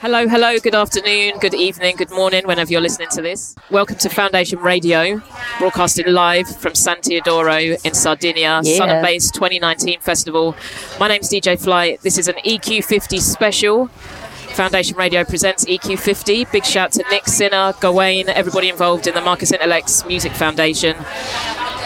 Hello, hello, good afternoon, good evening, good morning, whenever you're listening to this. Welcome to Foundation Radio, broadcasting live from San Teodoro in Sardinia, Yeah. Sun and Bass 2019 Festival. My name's DJ Flight. This is an EQ50 special. Foundation Radio presents EQ50. Big shout to Nick Sinner, Gawain, everybody involved in the Marcus Intalex Music Foundation.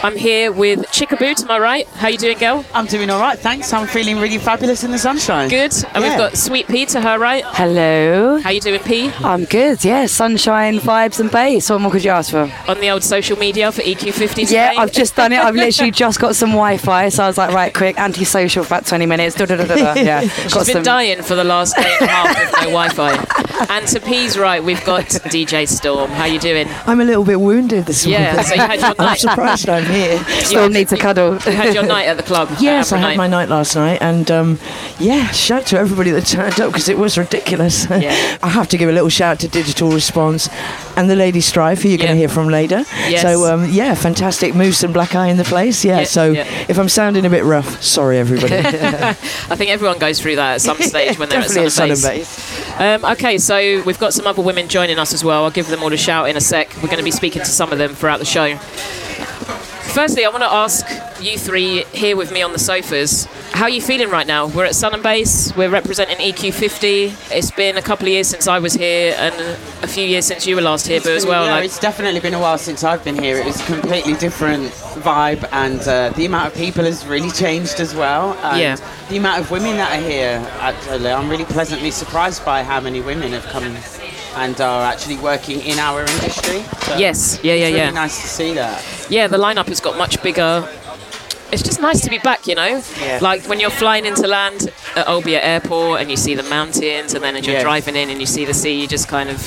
I'm here with Chickaboo to my right. How you doing, girl? I'm doing all right, thanks. I'm feeling really fabulous in the sunshine. Good. And we've got Sweet Pea to her right. Hello. How you doing, Pea? I'm good. Yeah, sunshine, vibes, and bass. What more could you ask for? On the old social media for EQ50 today. Yeah, I've just done it. I've literally just got some Wi-Fi, so I was like, right, quick, antisocial for about 20 minutes. Da, da, da, da, da. Yeah, She's got been some. dying for the last day and a half with no Wi-Fi. And to P's right, we've got DJ Storm. How you doing? I'm a little bit wounded this morning. Yeah, so you had your I'm surprised I'm here. Still need to cuddle. You had your night at the club. Yes, I had night. my night last night, and um, yeah, shout to everybody that turned up because it was ridiculous. Yeah. I have to give a little shout to Digital Response and the Lady Strife, who you're going to hear from later. Yes. So um, yeah, fantastic Moose and Black Eye in the place. Yeah. Yeah, so yeah. if I'm sounding a bit rough, sorry everybody. I think everyone goes through that at some stage when they're at Definitely Sun a and Sun and. Bass. Um, okay, so we've got some other women joining us as well. I'll give them all a shout in a sec. We're going to be speaking to some of them throughout the show. Firstly, I want to ask you three here with me on the sofas, how are you feeling right now? We're at Sun and Bass, we're representing EQ50. It's been a couple of years since I was here and a few years since you were last here, but as well, Yeah, like, it's definitely been a while since I've been here. It was a completely different vibe, and uh, the amount of people has really changed as well. And Yeah. The amount of women that are here, actually, I'm really pleasantly surprised by how many women have come and are actually working in our industry. So yes, yeah, yeah, it's really yeah. nice to see that. yeah, the lineup has got much bigger. It's just nice to be back, you know? Yeah. Like when you're flying into land at Olbia Airport and you see the mountains, and then as you're Yeah. driving in and you see the sea, you just kind of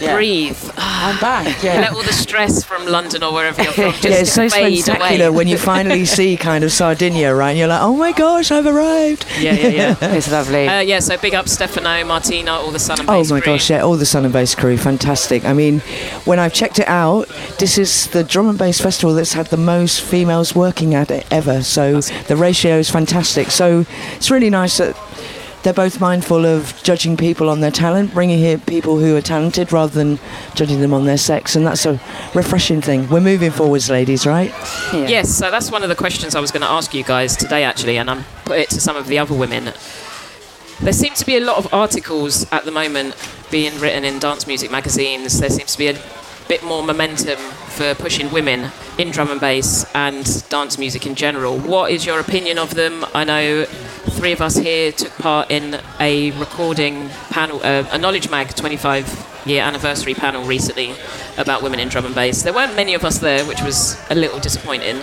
Yeah. breathe. I'm back. Let all the stress from London or wherever you're from just yeah, it's so fade spectacular away. when you finally see kind of Sardinia, right? And you're like, oh my gosh, I've arrived. yeah, yeah, yeah. It's lovely. Uh, yeah, so big up Stefano, Martina, all the Sun and Oh my crew. gosh, yeah, all the Sun and Bass crew, fantastic. I mean, when I've checked it out, this is the drum and bass festival that's had the most females working at it ever. So the ratio is fantastic. So it's really nice that they're both mindful of judging people on their talent, bringing here people who are talented rather than judging them on their sex, and that's a refreshing thing. We're moving forwards, ladies, right? Yeah. Yes, so that's one of the questions I was going to ask you guys today, actually, and I'm put it to some of the other women. There seems to be a lot of articles at the moment being written in dance music magazines. There seems to be a bit more momentum for pushing women in drum and bass and dance music in general. What is your opinion of them? I know three of us here took part in a recording panel, uh, a Knowledge Mag 25 year anniversary panel recently about women in drum and bass. There weren't many of us there, which was a little disappointing.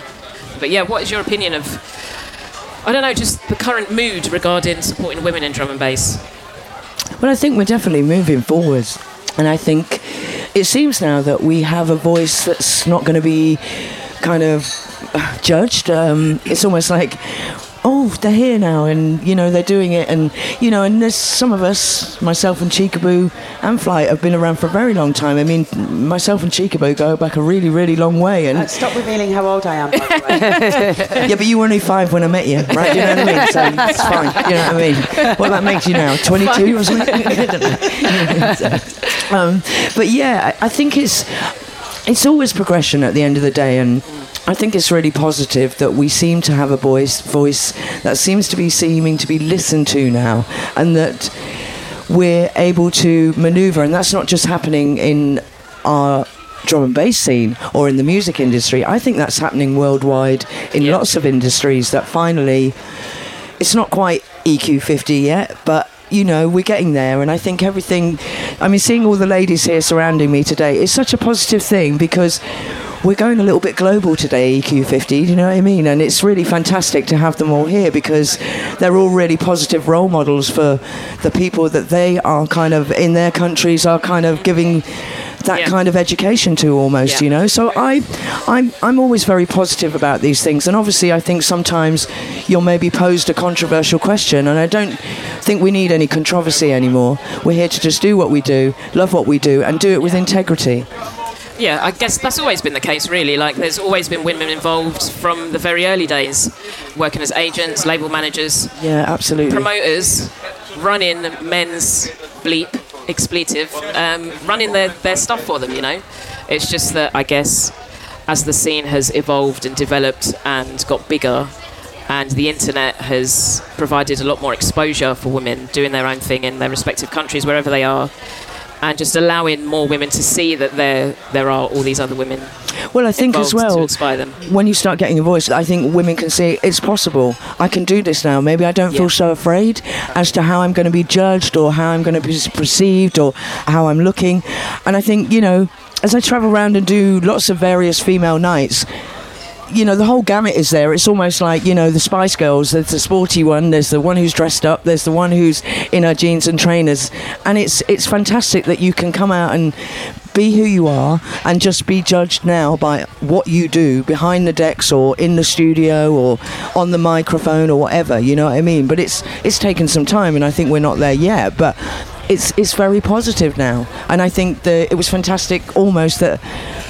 But yeah, what is your opinion of, I don't know, just the current mood regarding supporting women in drum and bass? Well, I think we're definitely moving forwards. And I think it seems now that we have a voice that's not going to be kind of uh, judged. Um, it's almost like, oh, they're here now and, you know, they're doing it. And, you know, and there's some of us, myself and Cheekaboo and Flight, have been around for a very long time. I mean, myself and Cheekaboo go back a really, really long way. And Uh, stop revealing how old I am, by the way. yeah, but you were only five when I met you, right? You know what I mean? So it's fine. You know what I mean? What that makes you now? 22 or something? I don't know. um, but yeah, I I think it's it's always progression at the end of the day, and I think it's really positive that we seem to have a voice voice that seems to be seeming to be listened to now, and that we're able to maneuver, and that's not just happening in our drum and bass scene or in the music industry. I think that's happening worldwide in Yeah. lots of industries that finally it's not quite EQ50 yet, but you know, we're getting there and I think everything I mean seeing all the ladies here surrounding me today is such a positive thing because we're going a little bit global today, EQ50, do you know what I mean? And it's really fantastic to have them all here because they're all really positive role models for the people that they are kind of in their countries are kind of giving that Yeah. kind of education to almost, Yeah. you know. So I, I'm, I'm always very positive about these things, and obviously I think sometimes you're maybe posed a controversial question, and I don't think we need any controversy anymore. We're here to just do what we do, love what we do, and do it with integrity. Yeah, I guess that's always been the case, really. Like, there's always been women involved from the very early days, working as agents, label managers, Yeah, absolutely. promoters, running men's bleep expletive, um, running their, their stuff for them, you know? It's just that I guess as the scene has evolved and developed and got bigger, and the internet has provided a lot more exposure for women doing their own thing in their respective countries, wherever they are, and just allowing more women to see that there there are all these other women Well, I think as well, when you start getting a voice, I think women can see it's possible. I can do this now. Maybe I don't Yeah. feel so afraid as to how I'm going to be judged or how I'm going to be perceived or how I'm looking. And I think, you know, as I travel around and do lots of various female nights, you know, the whole gamut is there. It's almost like, you know, the Spice Girls. There's the sporty one, there's the one who's dressed up, there's the one who's in her jeans and trainers. And it's it's fantastic that you can come out and be who you are and just be judged now by what you do behind the decks or in the studio or on the microphone or whatever, you know what I mean? But it's it's taken some time and I think we're not there yet, but it's it's very positive now. And I think that it was fantastic almost that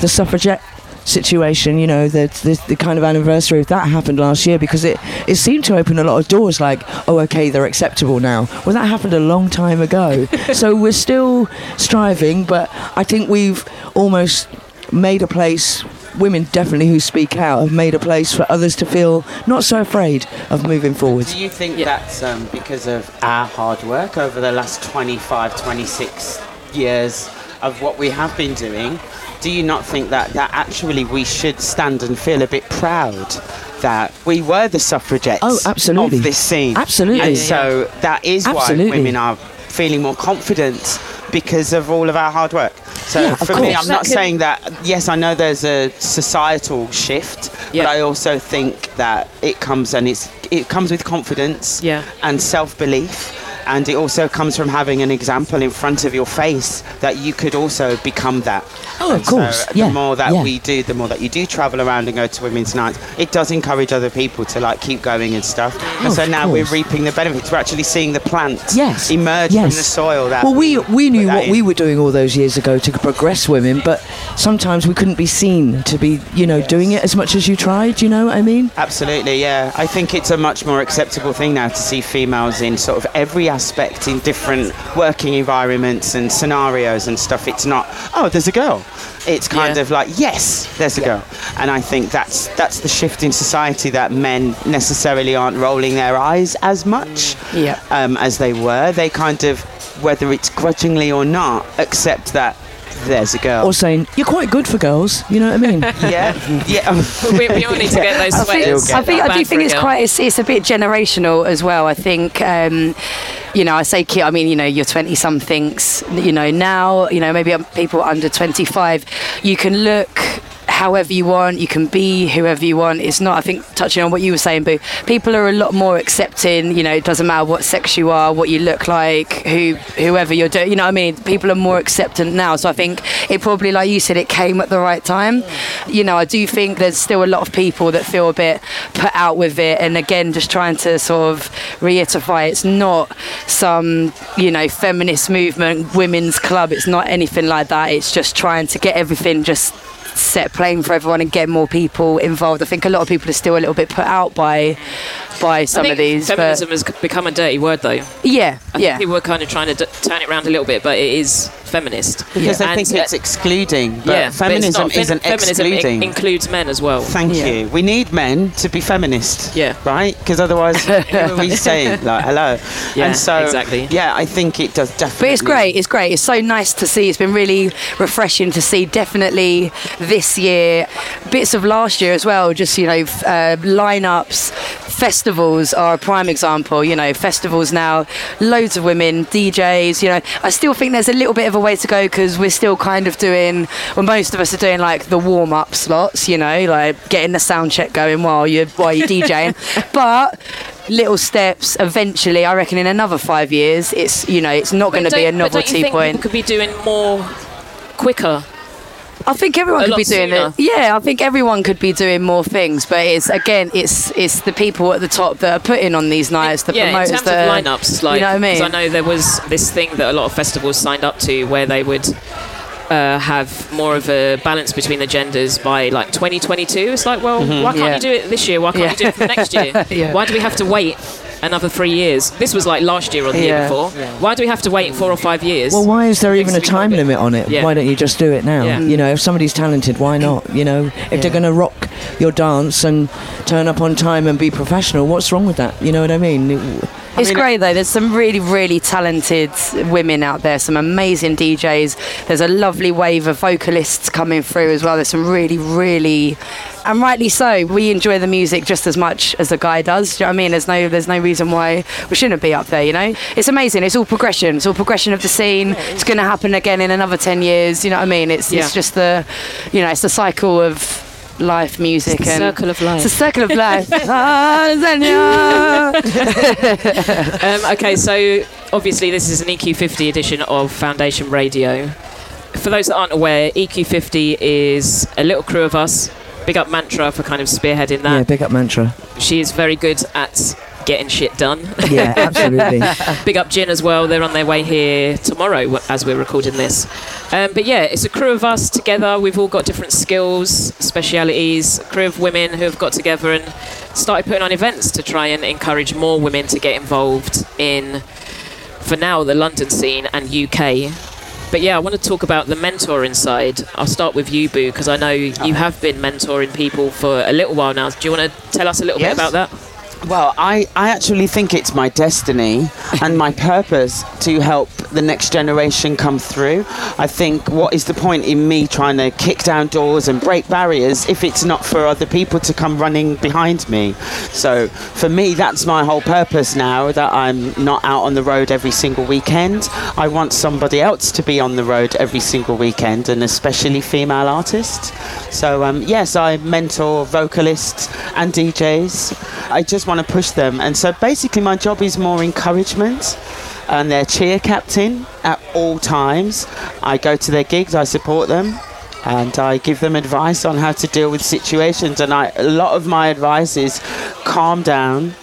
the suffragette situation, you know, the, the the kind of anniversary of that happened last year because it it seemed to open a lot of doors. Like, oh, okay, they're acceptable now. Well, that happened a long time ago. so we're still striving, but I think we've almost made a place. Women definitely who speak out have made a place for others to feel not so afraid of moving forward. Do you think Yeah. that's um, because of our hard work over the last 25, 26 years of what we have been doing? Do you not think that, that actually we should stand and feel a bit proud that we were the suffragettes Oh, absolutely. of this scene? Absolutely. And Yeah, yeah, so that is Absolutely. why women are feeling more confident because of all of our hard work. So Yeah, of for me. I'm not That could- saying that, yes, I know there's a societal shift, Yeah. but I also think that it comes and it's, it comes with confidence Yeah. and self-belief and it also comes from having an example in front of your face that you could also become that. Oh, of course, So yeah, the more that yeah. we do, the more that you do travel around and go to women's nights, it does encourage other people to like keep going and stuff. Oh, and so now we're reaping the benefits. We're actually seeing the plants Yes. emerge yes. from the soil. That well, we we knew what in. we were doing all those years ago to progress women, but sometimes we couldn't be seen to be, you know, doing it as much as you tried. You know what I mean? Absolutely, yeah. I think it's a much more acceptable thing now to see females in sort of every aspect in different working environments and scenarios and stuff. It's not, oh, there's a girl. It's kind Yeah. of like, yes, there's a girl. And I think that's that's the shift in society that men necessarily aren't rolling their eyes as much Yeah. um, as they were. They kind of, whether it's grudgingly or not, accept that there's a girl. Or saying you're quite good for girls. You know what I mean? yeah, yeah. we, we all need to get those I think, sweaters. I think I do think it's girl. quite it's, it's a bit generational as well. I think um, you know I say kid. I mean you know you're twenty somethings. You know now you know maybe um, people under twenty five. You can look however you want. You can be whoever you want. It's not. I think touching on what you were saying, Boo. People are a lot more accepting. You know, it doesn't matter what sex you are, what you look like, who whoever you're doing. You know what I mean? People are more acceptant now. So I think it probably, like you said, it came at the right time. You know, I do think there's still a lot of people that feel a bit put out with it. And again, just trying to sort of reiterate, it's not some you know feminist movement, women's club. It's not anything like that. It's just trying to get everything just set playing for everyone and get more people involved. I think a lot of people are still a little bit put out by by I some think of these. Feminism has become a dirty word, though. yeah, I yeah. think people are kind of trying to d- turn it around a little bit, but it is feminist. Because I And, think it's uh, excluding, but yeah, feminism not. Isn't feminism i- excluding. includes men as well. Thank Yeah. you. We need men to be feminist. Yeah. Right? Because otherwise, who are we saying? Like, hello. Yeah, and so, exactly. Yeah, I think it does definitely. But it's great. It's great. It's so nice to see. It's been really refreshing to see. Definitely this year, bits of last year as well. Just you know, uh, lineups, festivals are a prime example. You know, festivals now, loads of women, DJs. You know, I still think there's a little bit of a way to go because we're still kind of doing. Well, most of us are doing like the warm up slots. You know, like getting the sound check going while you're while you're DJing. but little steps eventually i reckon in another five years it's you know it's not going to be a don't- but don't you novelty think point People could be doing more quicker. I think everyone could be doing sooner. it. Yeah, I think everyone could be doing more things, but it's again, it's it's the people at the top that are putting on these nights, the yeah, in promoters terms that of lineups, like you know what I mean. 'cause I know there was this thing that a lot of festivals signed up to, where they would. Uh, have more of a balance between the genders by like 2022. It's like, well, why can't Yeah. you do it this year? Why can't Yeah. you do it for next year? Yeah. Why do we have to wait another three years. This was like last year or the year Yeah. before. Why do we have to wait four or five years? Well, why is there even a time I'll limit on it? Yeah. Why don't you just do it now? Yeah. You know, if somebody's talented, why mm. not? You know, if they're going to rock your dance and turn up on time and be professional, what's wrong with that? You know what I mean? It's mean, great though. There's some really, really talented women out there. Some amazing DJs. There's a lovely wave of vocalists coming through as well. There's some really, really, and rightly so. We enjoy the music just as much as the guy does. Do you know what I mean? There's no, there's no reason why we shouldn't be up there. You know, it's amazing. It's all progression. It's all progression of the scene. It's going to happen again in another ten years. You know what I mean? It's, Yeah. it's just the, you know, it's the cycle of life music and circle of life. it's a circle of life. Ah. Um, okay, so obviously this is an EQ50 edition of Foundation Radio. For those that aren't aware, EQ50 is a little crew of us. Big up Mantra for kind of spearheading that. yeah, big up mantra. She is very good at getting shit done. Yeah, absolutely. Big up Gin as well. They're on their way here tomorrow as we're recording this. Um, but yeah, it's a crew of us together. We've all got different skills, specialities. A crew of women who have got together and started putting on events to try and encourage more women to get involved in, for now, the London scene and UK. But yeah, I want to talk about the mentoring side. I'll start with you, Boo, because I know you ah. have been mentoring people for a little while now. Do you want to tell us a little Yes. bit about that? Well, I, I actually think it's my destiny and my purpose to help the next generation come through. I think what is the point in me trying to kick down doors and break barriers if it's not for other people to come running behind me? So for me, that's my whole purpose now that I'm not out on the road every single weekend. I want somebody else to be on the road every single weekend, and especially female artists. So um, yes, I mentor vocalists and DJs. I just want to push them, and so basically my job is more encouragement. And their cheer captain at all times. I go to their gigs, I support them, and I give them advice on how to deal with situations. And I, a lot of my advice is calm down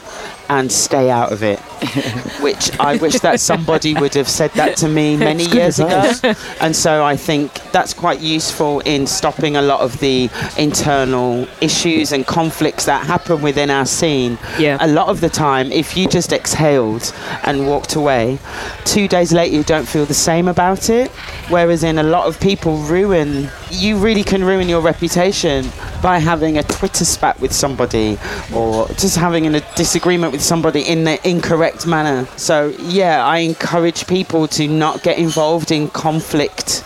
and stay out of it. Which I wish that somebody would have said that to me many years ago. And so I think that's quite useful in stopping a lot of the internal issues and conflicts that happen within our scene. Yeah. A lot of the time, if you just exhaled and walked away, two days later you don't feel the same about it. Whereas in a lot of people ruin, you really can ruin your reputation by having a Twitter spat with somebody or just having a disagreement with somebody in the incorrect manner. So yeah, I encourage people to not get involved in conflict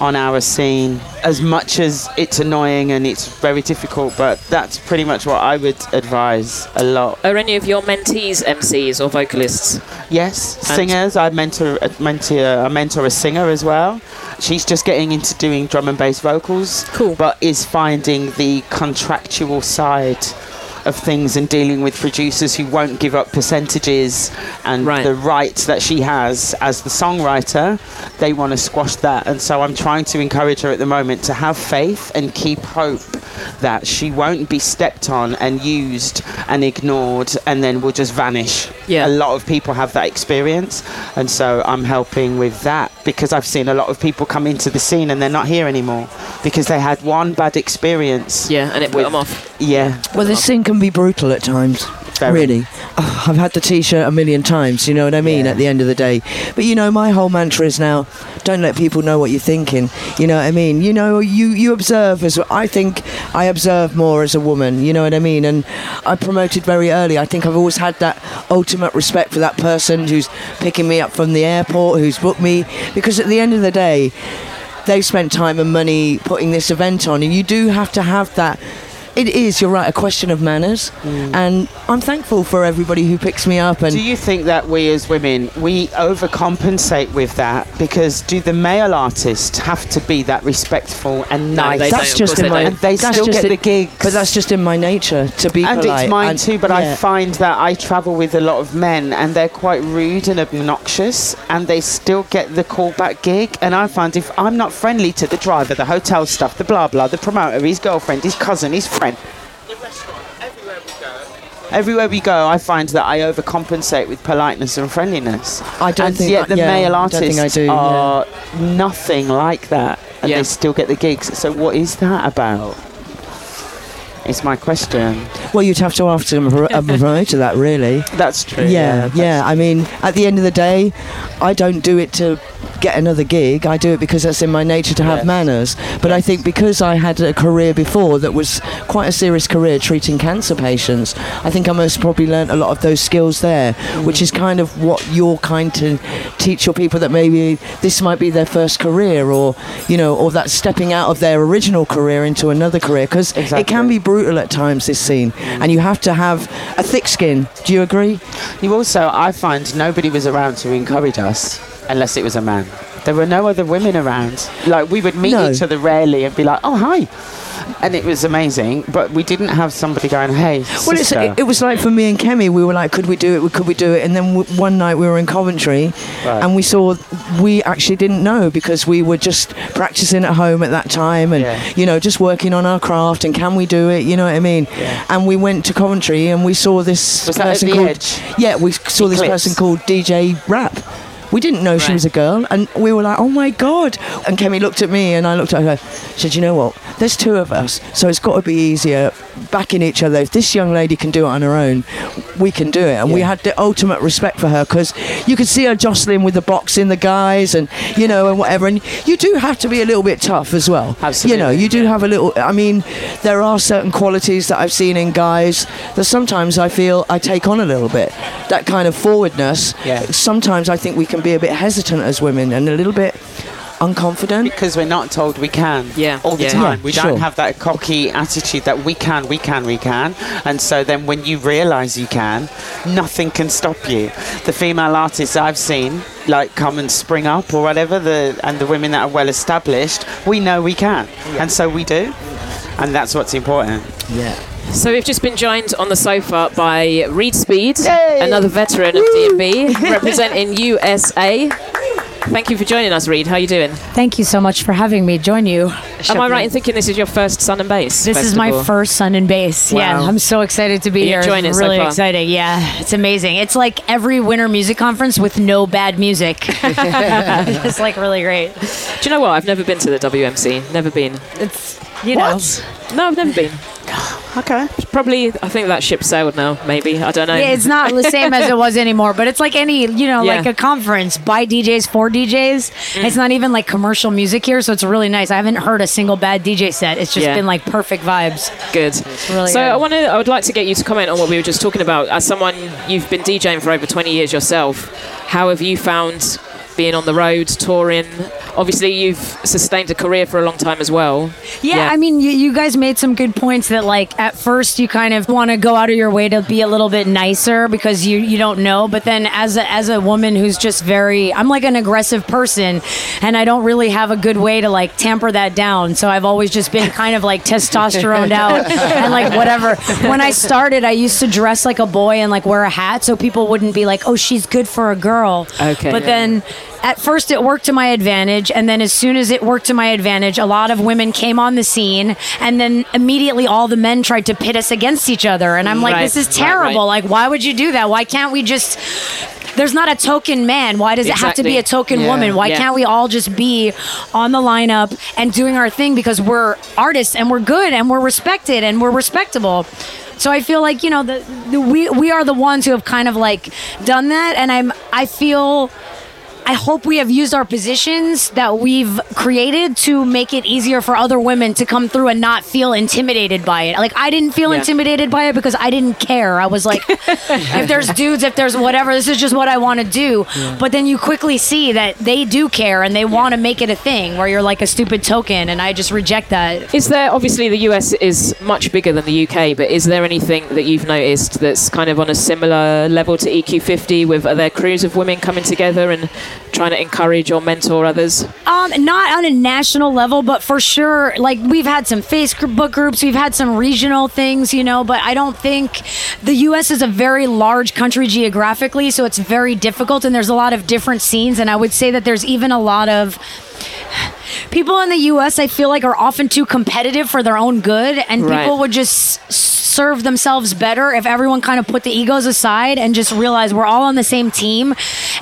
on our scene as much as it's annoying and it's very difficult but that's pretty much what I would advise a lot Are any of your mentees MCs or vocalists? Yes, And- singers. I mentor, uh, mentor, I mentor a singer as well. She's just getting into doing drum and bass vocals, Cool. but is finding the contractual side of things and dealing with producers who won't give up percentages and Right. the rights that she has as the songwriter. They want to squash that, and so I'm trying to encourage her at the moment to have faith and keep hope that she won't be stepped on and used and ignored and then will just vanish. Yeah. A lot of people have that experience, and so I'm helping with that because I've seen a lot of people come into the scene and they're not here anymore because they had one bad experience. Yeah, and it put With- them off. Yeah. Well, this scene can be brutal at times. Very. Really. Oh, I've had the t shirt a million times, you know what I mean, Yeah. at the end of the day. But you know, my whole mantra is now don't let people know what you're thinking. You know what I mean? You know, you, you observe as I think I observe more as a woman, you know what I mean? And I promoted very early. I think I've always had that ultimate respect for that person who's picking me up from the airport, who's booked me. Because at the end of the day, they've spent time and money putting this event on, and you do have to have that. It is, you're right, a question of manners, mm. and I'm thankful for everybody who picks me up. And Do you think that we as women we overcompensate with that because do the male artists have to be that respectful and nice? they that's just in my. And they still get in- the gigs. but that's just in my nature to be and polite. it's mine and- too, but yeah. I find that I travel with a lot of men and they're quite rude and obnoxious and they still get the callback gig. And I find if I'm not friendly to the driver, the hotel staff, the blah blah, the promoter, his girlfriend, his cousin, his friend, the restaurant, everywhere we go. Everywhere we go, I find that I overcompensate with politeness and friendliness. I don't and think yet I- the yeah, male I don't think artists I do, yeah. nothing like that, and Yeah. they still get the gigs. So what is that about? It's my question. Well, you'd have to ask them a a promoter that, really. That's true. Yeah, yeah. I mean, at the end of the day, I don't do it to get another gig. I do it because that's in my nature to have Yes. manners. But I think because I had a career before that was quite a serious career treating cancer patients, I think I most probably learnt a lot of those skills there, mm. which is kind of what you're kind to teach your people that maybe this might be their first career or, you know, or that stepping out of their original career into another career because it can be brutal at times, this scene. And you have to have a thick skin. Do you agree? You also, I find nobody was around to encourage us unless it was a man. There were no other women around. Like we would meet No. each other rarely and be like, "Oh hi," and it was amazing. But we didn't have somebody going, "Hey, Well, it's, it, it was like for me and Kemi, we were like, could we do it? Could we do it? And then w- one night we were in Coventry, Right. and we saw we actually didn't know because we were just practicing at home at that time, and Yeah. you know just working on our craft. And can we do it? You know what I mean? Yeah. And we went to Coventry and we saw this Was that at person the called Edge? yeah, we saw this person called DJ Rap. We didn't know she was a girl, and we were like, "Oh my god!" And Kemi looked at me, and I looked at her. She said, "You know what? There's two of us, so it's got to be easier backing each other. If this young lady can do it on her own, we can do it." And we had the ultimate respect for her because you could see her jostling with the boxing, the guys, and you know, and whatever. And you do have to be a little bit tough as well. Absolutely. You know, you do have a little. I mean, there are certain qualities that I've seen in guys that sometimes I feel I take on a little bit. That kind of forwardness. Yeah. Sometimes I think we can be a bit hesitant as women and a little bit unconfident. because we're not told we can Yeah, all the yeah. time. Yeah, we sure. don't have that cocky attitude that we can, we can, we can. And so then when you realise you can, nothing can stop you. The female artists I've seen, like come and spring up or whatever, the and the women that are well established, we know we can, and so we do. And that's what's important. Yeah. So we've just been joined on the sofa by Reid Speed, Yay! another veteran of D&B, representing USA. Thank you for joining us, Reed. How are you doing? Thank you so much for having me join you. Am I right in thinking this is your first Sun and Bass? This is my first Sun and Bass. Yeah, I'm so excited to be Are you here. enjoying it's it so really far? exciting. Yeah, it's amazing. It's like every winter music conference with no bad music. it's like really great. Do you know what? I've never been to the WMC. Never been. It's you know. No, I've never been. Okay. Probably, I think that ship sailed now. Maybe I don't know. Yeah, it's not the same as it was anymore, but it's like any, you know, Yeah. like a conference by DJs for DJs. Mm. It's not even like commercial music here, so it's really nice. I haven't heard a single bad DJ set. It's just Yeah. been like perfect vibes. good. really so good. I want to. I would like to get you to comment on what we were just talking about. As someone you've been DJing for over 20 years yourself, how have you found being on the road, touring? Obviously, you've sustained a career for a long time as well. Yeah, Yeah. I mean, you, you guys made some good points that, like, at first you kind of want to go out of your way to be a little bit nicer because you, you don't know. But then, as a, as a woman who's just very, I'm like an aggressive person and I don't really have a good way to, like, tamper that down. So I've always just been kind of like testosterone out and, like, whatever. When I started, I used to dress like a boy and, like, wear a hat so people wouldn't be like, oh, she's good for a girl. Okay. But then at first it worked to my advantage and then as soon as it worked to my advantage a lot of women came on the scene and then immediately all the men tried to pit us against each other and i'm like Right, this is terrible right. like why would you do that why can't we just there's not a token man. Why does it have to be a token Yeah. woman? Why Yeah. can't we all just be on the lineup and doing our thing because we're artists and we're good and we're respected and we're respectable? So I feel like you know the, the we we are the ones who have kind of like done that, and I'm I feel. I hope we have used our positions that we've created to make it easier for other women to come through and not feel intimidated by it. Like I didn't feel Yeah. intimidated by it because I didn't care. I was like, if there's dudes, if there's whatever, this is just what I want to do. But then you quickly see that they do care and they want to make it a thing where you're like a stupid token, and I just reject that. Is there obviously the US is much bigger than the UK, but is there anything that you've noticed that's kind of on a similar level to EQ50 with are there crews of women coming together and trying to encourage or mentor others? Um, not on a national level, but for sure, like we've had some Facebook groups, we've had some regional things, you know. But I don't think the U.S. is a very large country geographically, so it's very difficult, and there's a lot of different scenes. And I would say that there's even a lot of people in the U.S. I feel like are often too competitive for their own good, and Right. people would just serve themselves better if everyone kind of put the egos aside and just realize we're all on the same team,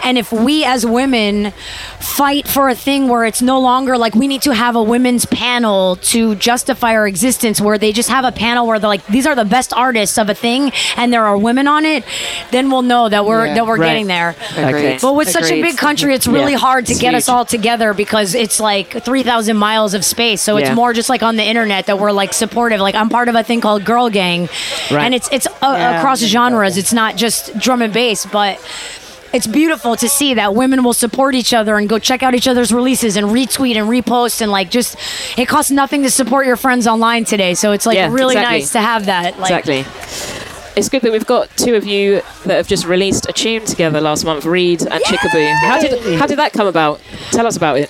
And if we as women fight for a thing where it's no longer like we need to have a women's panel to justify our existence, where they just have a panel where they're like, these are the best artists of a thing, and there are women on it, then we'll know that we're Yeah. that we're Right. getting there. Okay. But with such a big country, it's really Yeah, hard to it's get us all together because it's like 3,000 miles of space. So it's Yeah. more just like on the internet that we're like supportive. Like I'm part of a thing called Girl Gang, Right. and it's it's uh, Yeah. across genres. It's not just drum and bass, but. It's beautiful to see that women will support each other and go check out each other's releases and retweet and repost and like just it costs nothing to support your friends online today. So it's like Yeah, really exactly. nice to have that. Like, Exactly. It's good that we've got two of you that have just released a tune together last month, Reid and Chickaboo. How did how did that come about? Tell us about it.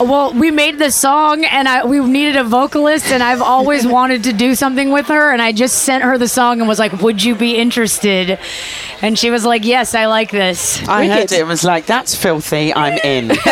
Well, we made this song and I, we needed a vocalist, and I've always wanted to do something with her. And I just sent her the song and was like, Would you be interested? And she was like, Yes, I like this. I heard it and was like, that's filthy, I'm in.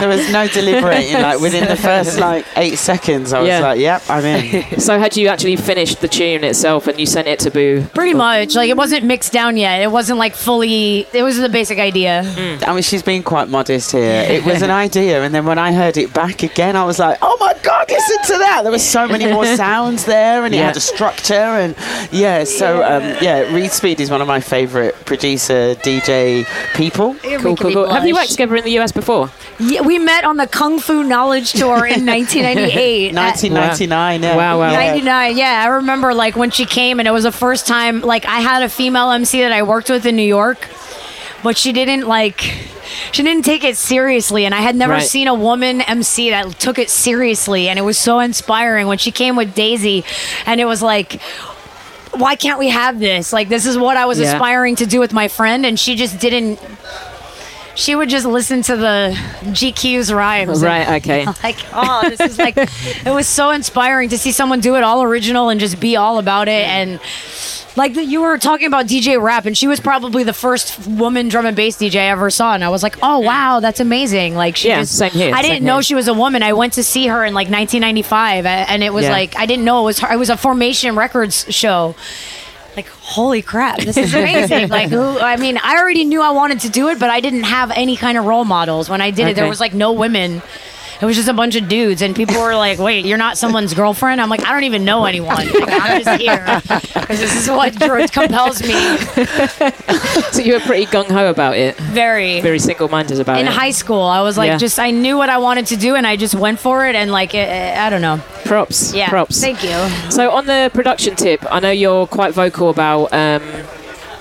there was no deliberating. Like within the first like eight seconds, I was Yeah. like, yep, I'm in. So had you actually finished the tune itself and you sent it to Boo? Pretty much. Like, it wasn't mixed down yet. It wasn't like fully, it was the basic idea. I mean, she's been quite modest here. It was an idea, and then when I heard it back again, I was like, oh my god, listen to that! There were so many more sounds there, and it had a structure, and yeah. So um, yeah, Reid Speed is one of my favourite producer DJ people. Cool, cool, cool. Have you worked together in the US before? Yeah, we met on the Kung Fu Knowledge Tour in 1998. at- 1999. Yeah. Wow, wow. Yeah. 99 yeah i remember like when she came and it was the first time like i had a female mc that i worked with in new york but she didn't like she didn't take it seriously and i had never Right. seen a woman mc that took it seriously and it was so inspiring when she came with daisy and it was like why can't we have this like this is what i was Yeah. aspiring to do with my friend and she just didn't she would just listen to the GQ's rhymes. Right, okay. Like, oh, this is like, it was so inspiring to see someone do it all original and just be all about it. And like you were talking about DJ Rap, and she was probably the first woman drum and bass DJ I ever saw. And I was like, oh, wow, that's amazing. Like, she Yeah, just, here, I didn't know here. she was a woman. I went to see her in like 1995, and it was Yeah. like, I didn't know it was her. It was a Formation Records show like holy crap this is amazing like who i mean i already knew i wanted to do it but i didn't have any kind of role models when i did it there was like no women it was just a bunch of dudes and people were like wait you're not someone's girlfriend i'm like i don't even know anyone like, i'm just here because this is what compels me So you were pretty gung ho about it, very very single minded about in it. In high school i was like Yeah. just i knew what i wanted to do and i just went for it and like it, i don't know props. yeah Props. thank you So on the production tip, I know you're quite vocal about um,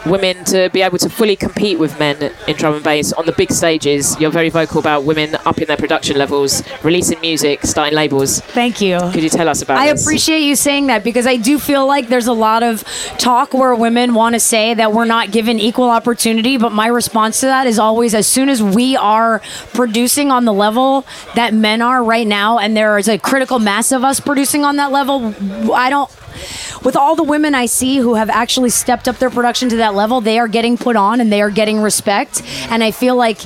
women to be able to fully compete with men in drum and bass on the big stages. You're very vocal about women upping their production levels, releasing music, starting labels. thank you Could you tell us about I this? appreciate you saying that because I do feel like there's a lot of talk where women want to say that we're not given equal opportunity, but my response to that is always as soon as we are producing on the level that men are right now, and there is a critical mass of us producing on that level, I don't. With all the women I see who have actually stepped up their production to that level, they are getting put on and they are getting respect. And I feel like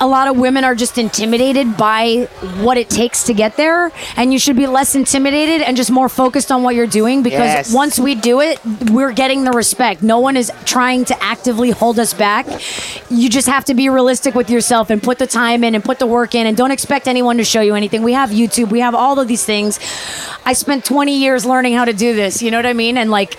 a lot of women are just intimidated by what it takes to get there and you should be less intimidated and just more focused on what you're doing because Yes. once we do it we're getting the respect. No one is trying to actively hold us back. You just have to be realistic with yourself and put the time in and put the work in and don't expect anyone to show you anything. We have youtube. We have all of these things. I spent 20 years learning how to do this you know what i mean? And like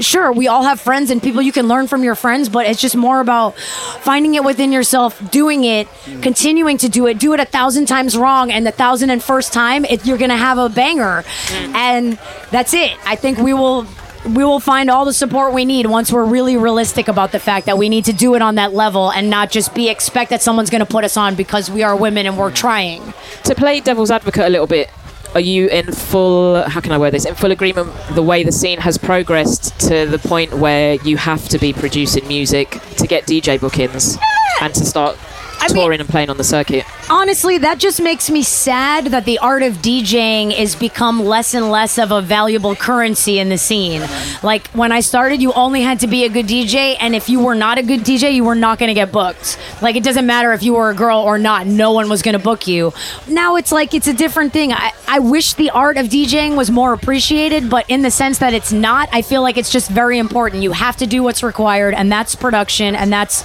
sure we all have friends and people you can learn from your friends but it's just more about finding it within yourself doing it continuing to do it do it a thousand times wrong and the thousand and first time it, you're gonna have a banger. Mm. And that's it. I think we will we will find all the support we need once we're really realistic about the fact that we need to do it on that level and not just be expect that someone's going to put us on because we are women and we're trying. To play devil's advocate a little bit, are you in full, how can I word this, in full agreement the way the scene has progressed to the point where you have to be producing music to get DJ bookings and to start I mean- touring and playing on the circuit. honestly, that just makes me sad that the art of DJing is become less and less of a valuable currency in the scene. Like when I started, you only had to be a good DJ, and if you were not a good DJ, you were not going to get booked. Like it doesn't matter if you were a girl or not, no one was going to book you. Now it's like it's a different thing. I, I wish the art of DJing was more appreciated, but in the sense that it's not, I feel like it's just very important. You have to do what's required, and that's production, and that's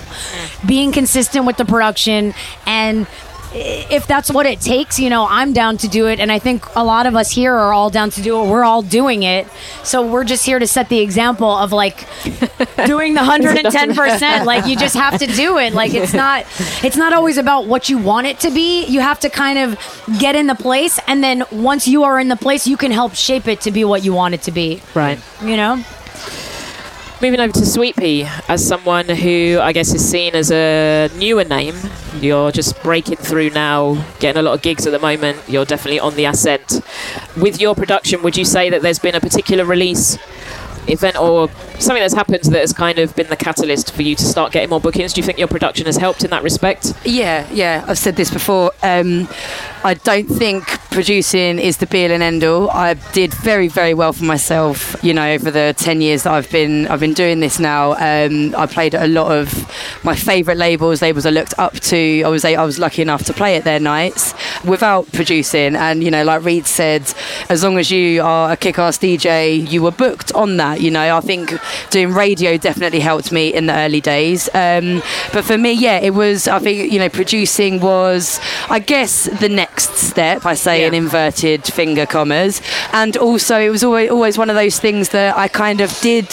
being consistent with the production and if that's what it takes, you know, I'm down to do it. And I think a lot of us here are all down to do it. We're all doing it. So we're just here to set the example of like doing the 110%. like you just have to do it. Like it's not, it's not always about what you want it to be. You have to kind of get in the place. And then once you are in the place, you can help shape it to be what you want it to be. Right. You know? Moving over to Sweet Pea, as someone who I guess is seen as a newer name, you're just breaking through now, getting a lot of gigs at the moment. You're definitely on the ascent. With your production, would you say that there's been a particular release event or something that's happened that has kind of been the catalyst for you to start getting more bookings? Do you think your production has helped in that respect? Yeah, yeah. I've said this before. Um, I don't think producing is the be all and end all. I did very, very well for myself. You know, over the ten years that I've been I've been doing this now. Um, I played at a lot of my favourite labels, labels I looked up to. I was I was lucky enough to play at their nights without producing. And you know, like Reid said, as long as you are a kick-ass DJ, you were booked on that. You know, I think doing radio definitely helped me in the early days. Um, but for me, yeah, it was. I think you know, producing was, I guess, the next step. I say in inverted finger commas, and also it was always always one of those things that I kind of did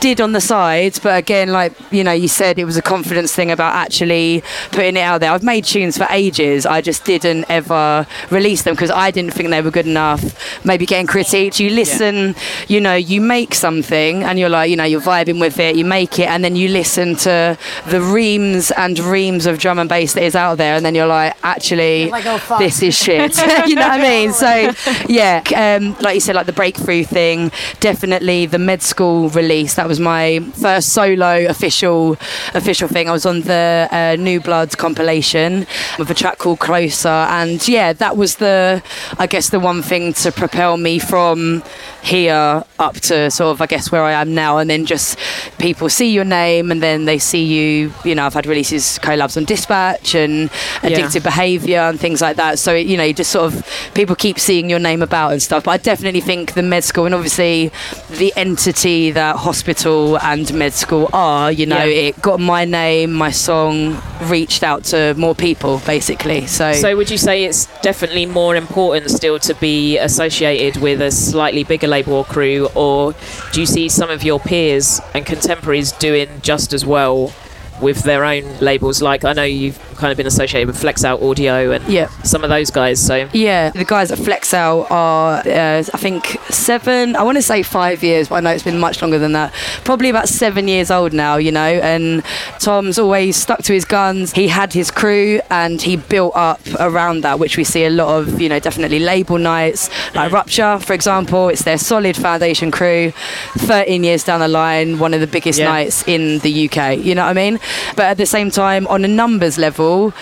did on the side. But again, like you know, you said it was a confidence thing about actually putting it out there. I've made tunes for ages. I just didn't ever release them because I didn't think they were good enough. Maybe getting critiqued. You listen, you know, you make something and you're like, you know, you're vibing with it. You make it, and then you listen to the reams and reams of drum and bass that is out there, and then you're like, actually, like, oh, this is shit. you know what I mean? So yeah, um, like you said, like the breakthrough thing, definitely the med school release. That was my first solo official official thing. I was on the uh, New Blood compilation with a track called Closer, and yeah, that was the I guess the one thing to propel me from here up to sort of I guess where I am now, and then just people see your name and then they see you. You know, I've had releases collabs on Dispatch and Addictive Behaviour and things like that. So you know, you just sort of people keep seeing your name about and stuff. But I definitely think the med school and obviously the entity that hospital and med school are. You know, Yeah. it got my name, my song reached out to more people basically. So. So would you say it's definitely more important still to be associated with a slightly bigger label or crew, or do you see some of your peers and contemporaries doing just as well with their own labels? Like I know you've kind of been associated with Flexout Audio and Yeah. some of those guys. So Yeah, the guys at Flex Out are, uh, I think, seven, I want to say five years, but I know it's been much longer than that. Probably about seven years old now, you know. And Tom's always stuck to his guns. He had his crew and he built up around that, which we see a lot of, you know, definitely label nights, like Rupture, for example. It's their solid foundation crew. 13 years down the line, one of the biggest Yeah. nights in the UK, you know what I mean? But at the same time, on a numbers level,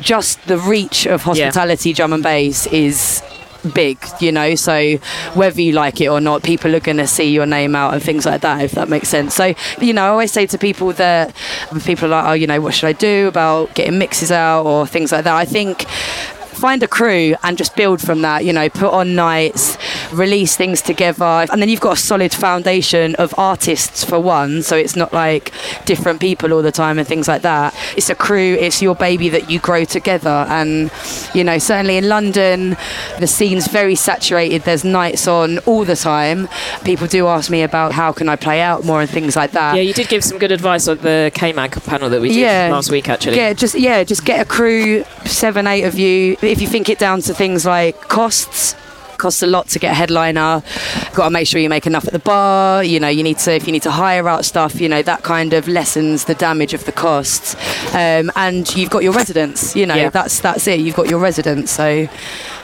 just the reach of hospitality drum and bass is big, you know. So whether you like it or not, people are going to see your name out and things like that, if that makes sense. So you know, I always say to people that people are like, oh, you know, what should I do about getting mixes out or things like that. I think find a crew and just build from that you know put on nights release things together. And then you've got a solid foundation of artists for one so it's not like different people all the time and things like that. It's a crew it's your baby that you grow together. And you know certainly in london the scene's very saturated there's nights on all the time. People do ask me about how can i play out more and things like that. Yeah, you did give some good advice on the K-Mag panel that we did last week actually. yeah, just yeah, just get a crew, seven, eight of you. If you think it down to things like costs. Costs a lot to get a headliner. Got to make sure you make enough at the bar. You know, you need to if you need to hire out stuff. You know, that kind of lessens the damage of the costs. Um, and you've got your residents. You know, Yeah. that's that's it. You've got your residents. So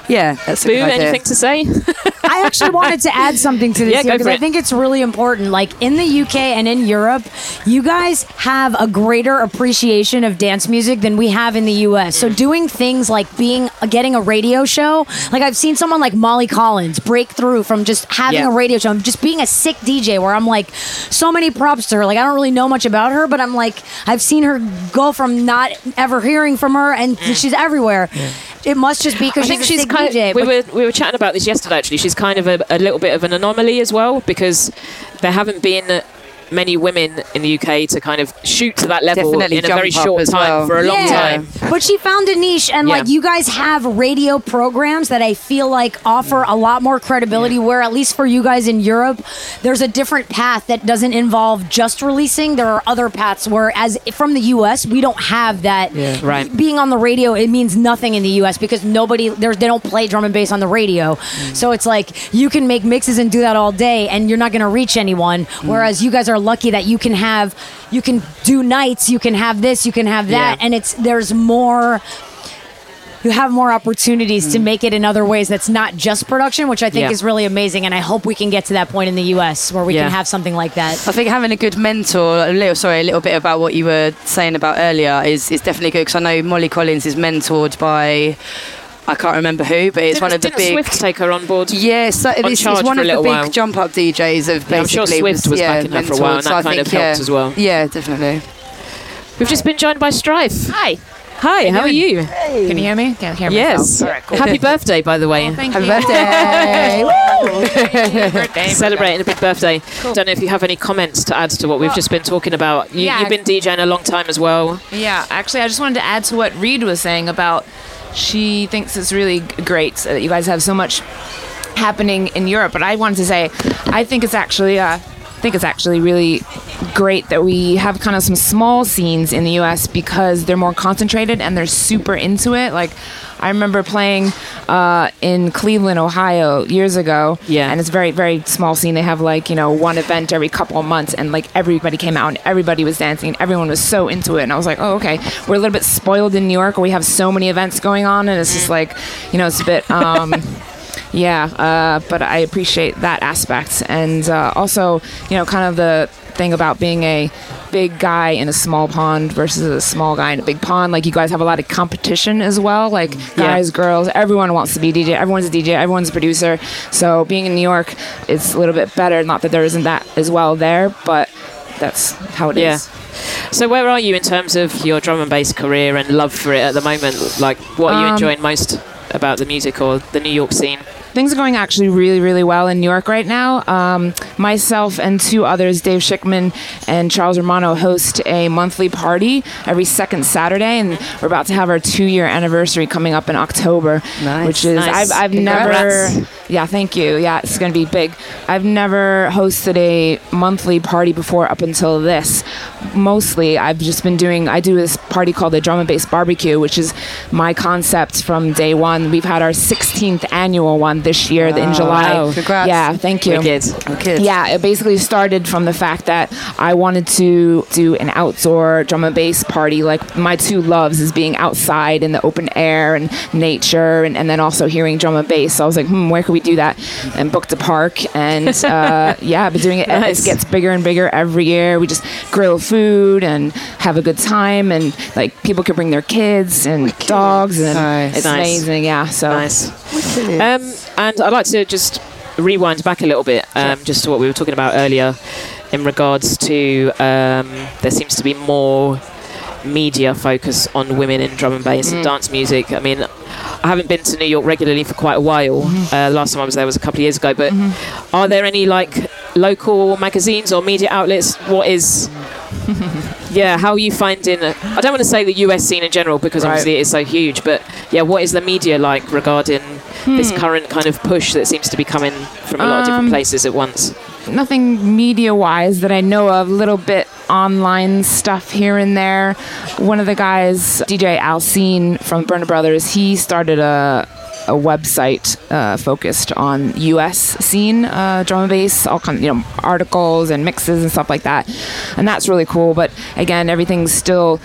Yeah, that's a Boo, anything to say? I actually wanted to add something to this Yeah, because I think it's really important. Like in the UK and in Europe, you guys have a greater appreciation of dance music than we have in the US. Mm. So doing things like being getting a radio show, like I've seen someone like Molly Collins break through from just having Yeah. a radio show just being a sick DJ where I'm like so many props to her. Like I don't really know much about her, but I'm like I've seen her go from not ever hearing from her and she's everywhere. It must just be. Because she's a she's kind. DJ. we were we were chatting about this yesterday. Actually, she's kind of a, a little bit of an anomaly as well because there haven't been many women in the UK to kind of shoot to that level Definitely in a very short time well. for a long Yeah. time. But she found a niche, and like you guys have radio programs that I feel like offer a lot more credibility. Where at least for you guys in Europe, there's a different path that doesn't involve just releasing. There are other paths where, as from the U.S., we don't have that. Right. Being on the radio, it means nothing in the U.S. because nobody there's they don't play drum and bass on the radio. Mm. So it's like you can make mixes and do that all day, and you're not going to reach anyone. Mm. Whereas you guys are lucky that you can have you can do nights, you can have this, you can have that, Yeah. and it's there's more you have more opportunities to mm. make it in other ways that's not just production which i think Yeah. is really amazing and i hope we can get to that point in the us where we Yeah. can have something like that I think having a good mentor, a little, sorry, a little bit about what you were saying about earlier is, is definitely good because I know Molly Collins is mentored by, I can't remember who, but it's Didn't, one of the didn't big. Swift take her on board? Yeah, so on it's, it's one of the big while. jump up DJs of basically. Yeah, I'm sure Swift was yeah, backing her for a while, and so that I kind think, of helped yeah, as well. Yeah, definitely. We've just been joined by Strife. Hi. Hi, how are you? Can you hear me? Can't hear Yes. myself. All right, cool. Happy birthday, by the way. Thank Happy you. birthday! birthday. Celebrating a big birthday. Don't know if you have any comments to add to what we've just been talking about. You, yeah. You've been DJing a long time as well. Yeah, actually, I just wanted to add to what Reid was saying about she thinks it's really great that you guys have so much happening in Europe. But I wanted to say, I think it's actually, I think it's actually really great that we have kind of some small scenes in the U.S. because they're more concentrated and they're super into it. Like. I remember playing uh, in Cleveland, Ohio, years ago. Yeah. and it's very, very small scene. They have like you know one event every couple of months, and like everybody came out and everybody was dancing. and Everyone was so into it, and I was like, oh okay. We're a little bit spoiled in New York, where we have so many events going on, and it's just like, you know, it's a bit. Um, Yeah, uh, but I appreciate that aspect, and uh, also, you know, kind of the thing about being a big guy in a small pond versus a small guy in a big pond. Like you guys have a lot of competition as well. Like guys, girls, everyone wants to be DJ. Everyone's a DJ. Everyone's a producer. So being in New York, it's a little bit better. Not that there isn't that as well there, but that's how it is. Yeah. So where are you in terms of your drum and bass career and love for it at the moment? Like, what are you Um, enjoying most about the music or the New York scene? Things are going actually really, really well in New York right now. Um, myself and two others, Dave Schickman and Charles Romano, host a monthly party every second Saturday, and we're about to have our two-year anniversary coming up in October, Nice. which is Nice. I've, I've never. Yeah, thank you. Yeah, it's going to be big. I've never hosted a monthly party before up until this. Mostly, I've just been doing. I do this party called the Drum and Bass Barbecue, which is my concept from day one. We've had our 16th annual one this year in July. Wow. Congrats. Yeah, thank you. Wicked. Okay. Yeah, it basically started from the fact that I wanted to do an outdoor drum and bass party. Like my two loves is being outside in the open air and nature, and, and then also hearing drum and bass. So I was like, hmm, where could we do that? And booked a park, and uh, yeah, I've been doing it. Nice. It gets bigger and bigger every year. We just grill food and have a good time, and like people can bring their kids and dogs, and Nice. it's Nice. amazing. Yeah, so Nice. Um, and I'd like to just rewind back a little bit, um, just to what we were talking about earlier, in regards to um, there seems to be more media focus on women in drum and bass and dance music. I mean, I haven't been to New York regularly for quite a while. Uh, last time I was there was a couple of years ago. But are there any like local magazines or media outlets? What is yeah, how are you finding? I don't want to say the US scene in general because Right. obviously it is so huge, but yeah, what is the media like regarding this current kind of push that seems to be coming from a lot of different Um, places at once? nothing media wise that I know of. A little bit online stuff here and there. One of the guys, DJ Alcine from Burner Brothers, he started a a website uh, focused on U.S. scene uh, drum bass, all kind of you know articles and mixes and stuff like that, and that's really cool. But again, everything's still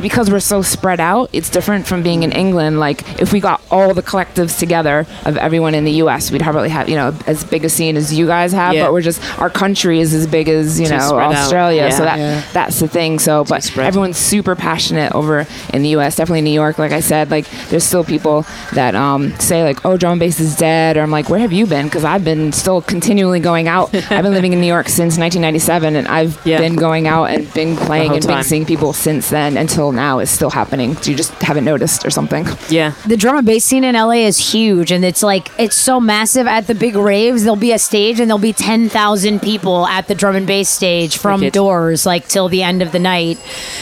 because we're so spread out, it's different from being in England. Like if we got all the collectives together of everyone in the U.S., we'd probably have you know as big a scene as you guys have. Yeah. But we're just our country is as big as you Too know. Australia. So that Yeah. that's the thing. So but spread. everyone's super passionate over in the U.S. Definitely New York. Like I said, like there's still people that um, say like, "Oh, drum and bass is dead," or I'm like, "Where have you been?" Because I've been still continually going out. I've been living in New York since 1997, and I've Yeah. been going out and been playing and time. been seeing people since then until now. is still happening. You just haven't noticed or something. Yeah. the drum and bass scene in LA is huge and it's like it's so massive at the big raves there'll be a stage and there'll be 10,000 people at the drum and bass stage from Wicked. doors like till the end of the night.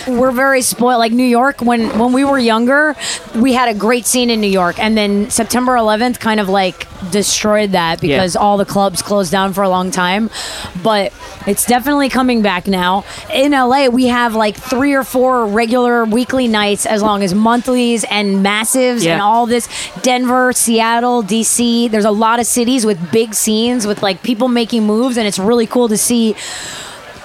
We're very spoiled like New York when when we were younger we had a great scene in New York and then September 11th kind of like destroyed that because all the clubs closed down for a long time but it's definitely coming back now. In LA, we have like three or four regular weekly nights, as long as monthlies and massives Yeah. and all this. Denver, Seattle, DC. There's a lot of cities with big scenes with like people making moves, and it's really cool to see.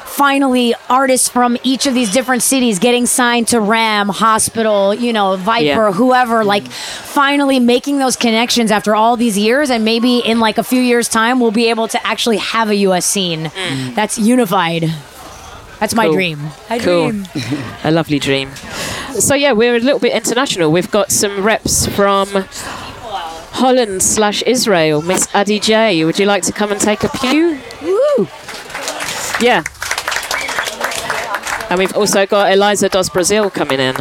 Finally, artists from each of these different cities getting signed to Ram, Hospital, you know, Viper, Yeah. whoever, like finally making those connections after all these years. And maybe in like a few years' time, we'll be able to actually have a US scene mm. that's unified. That's my Cool. dream. I Cool. dream. A lovely dream. So yeah, we're a little bit international. We've got some reps from Holland slash Israel. Miss Adi J, would you like to come and take a pew? Woo! Yeah. And we've also got Elisa dos Brasil coming in.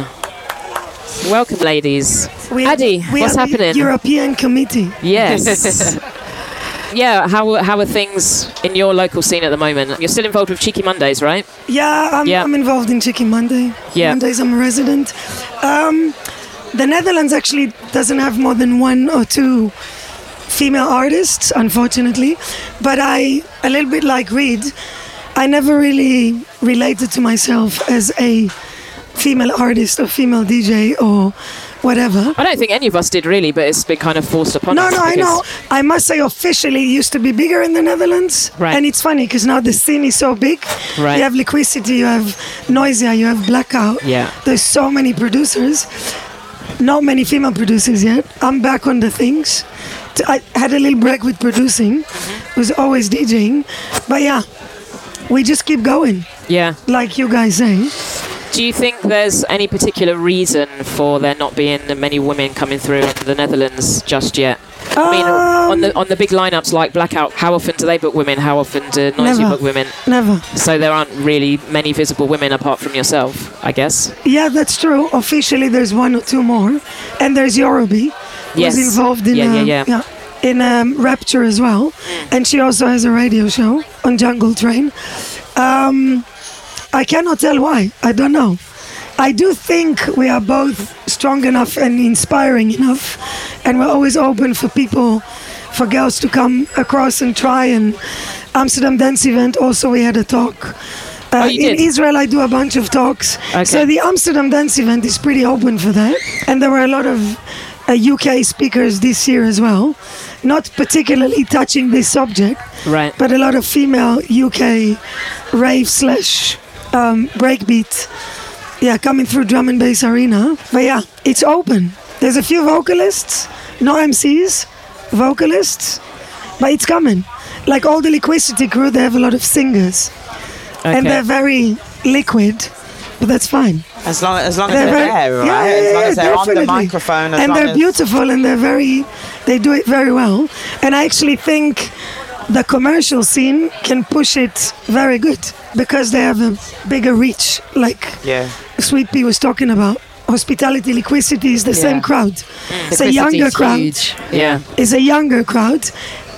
Welcome, ladies. We Adi, we what's are the happening? European Committee. Yes. yeah. How how are things in your local scene at the moment? You're still involved with Cheeky Mondays, right? Yeah, I'm, Yeah. I'm involved in Cheeky Monday. Yeah. Mondays I'm a resident. Um, the Netherlands actually doesn't have more than one or two female artists, unfortunately. But I, a little bit like Reid, I never really related to myself as a female artist or female DJ or whatever. I don't think any of us did really, but it's been kind of forced upon No, us. no, no, I know. I must say, officially, it used to be bigger in the Netherlands. Right. And it's funny because now the scene is so big. Right. You have Liquidity, you have Noisia, you have Blackout. Yeah. There's so many producers. Not many female producers yet. I'm back on the things. I had a little break with producing. Mm-hmm. Was always DJing. But yeah, we just keep going, Yeah. like you guys say. Do you think there's any particular reason for there not being many women coming through in the Netherlands just yet? I mean, on the on the big lineups like Blackout, how often do they book women? How often do Noisia book women? Never. So there aren't really many visible women apart from yourself, I guess. Yeah, that's true. Officially, there's one or two more, and there's Yorubi, Yes. who's involved in Yeah, um, yeah, yeah. in um, Rapture as well, and she also has a radio show on Jungle Train. Um, I cannot tell why. I don't know. I do think we are both strong enough and inspiring enough, and we're always open for people, for girls to come across and try. And Amsterdam Dance Event also we had a talk. Uh, Oh, in did? Israel, I do a bunch of talks. Okay. So the Amsterdam Dance Event is pretty open for that, and there were a lot of uh, UK speakers this year as well. Not particularly touching this subject, Right. but a lot of female UK rave slash um, breakbeat, yeah, coming through drum and bass arena. But yeah, it's open. There's a few vocalists, no MCs, vocalists, but it's coming. Like all the Liquidity crew, they have a lot of singers, and they're very liquid, but that's fine. As long as long They're they're, very- there, right? yeah, as yeah, long as they're on the definitely. microphone, as and long they're as beautiful and they're very they do it very well and i actually think the commercial scene can push it very good because they have a bigger reach like yeah. sweet pea was talking about hospitality liquidity is the same Yeah. crowd mm. it's a younger crowd Huge. Yeah. it's a younger crowd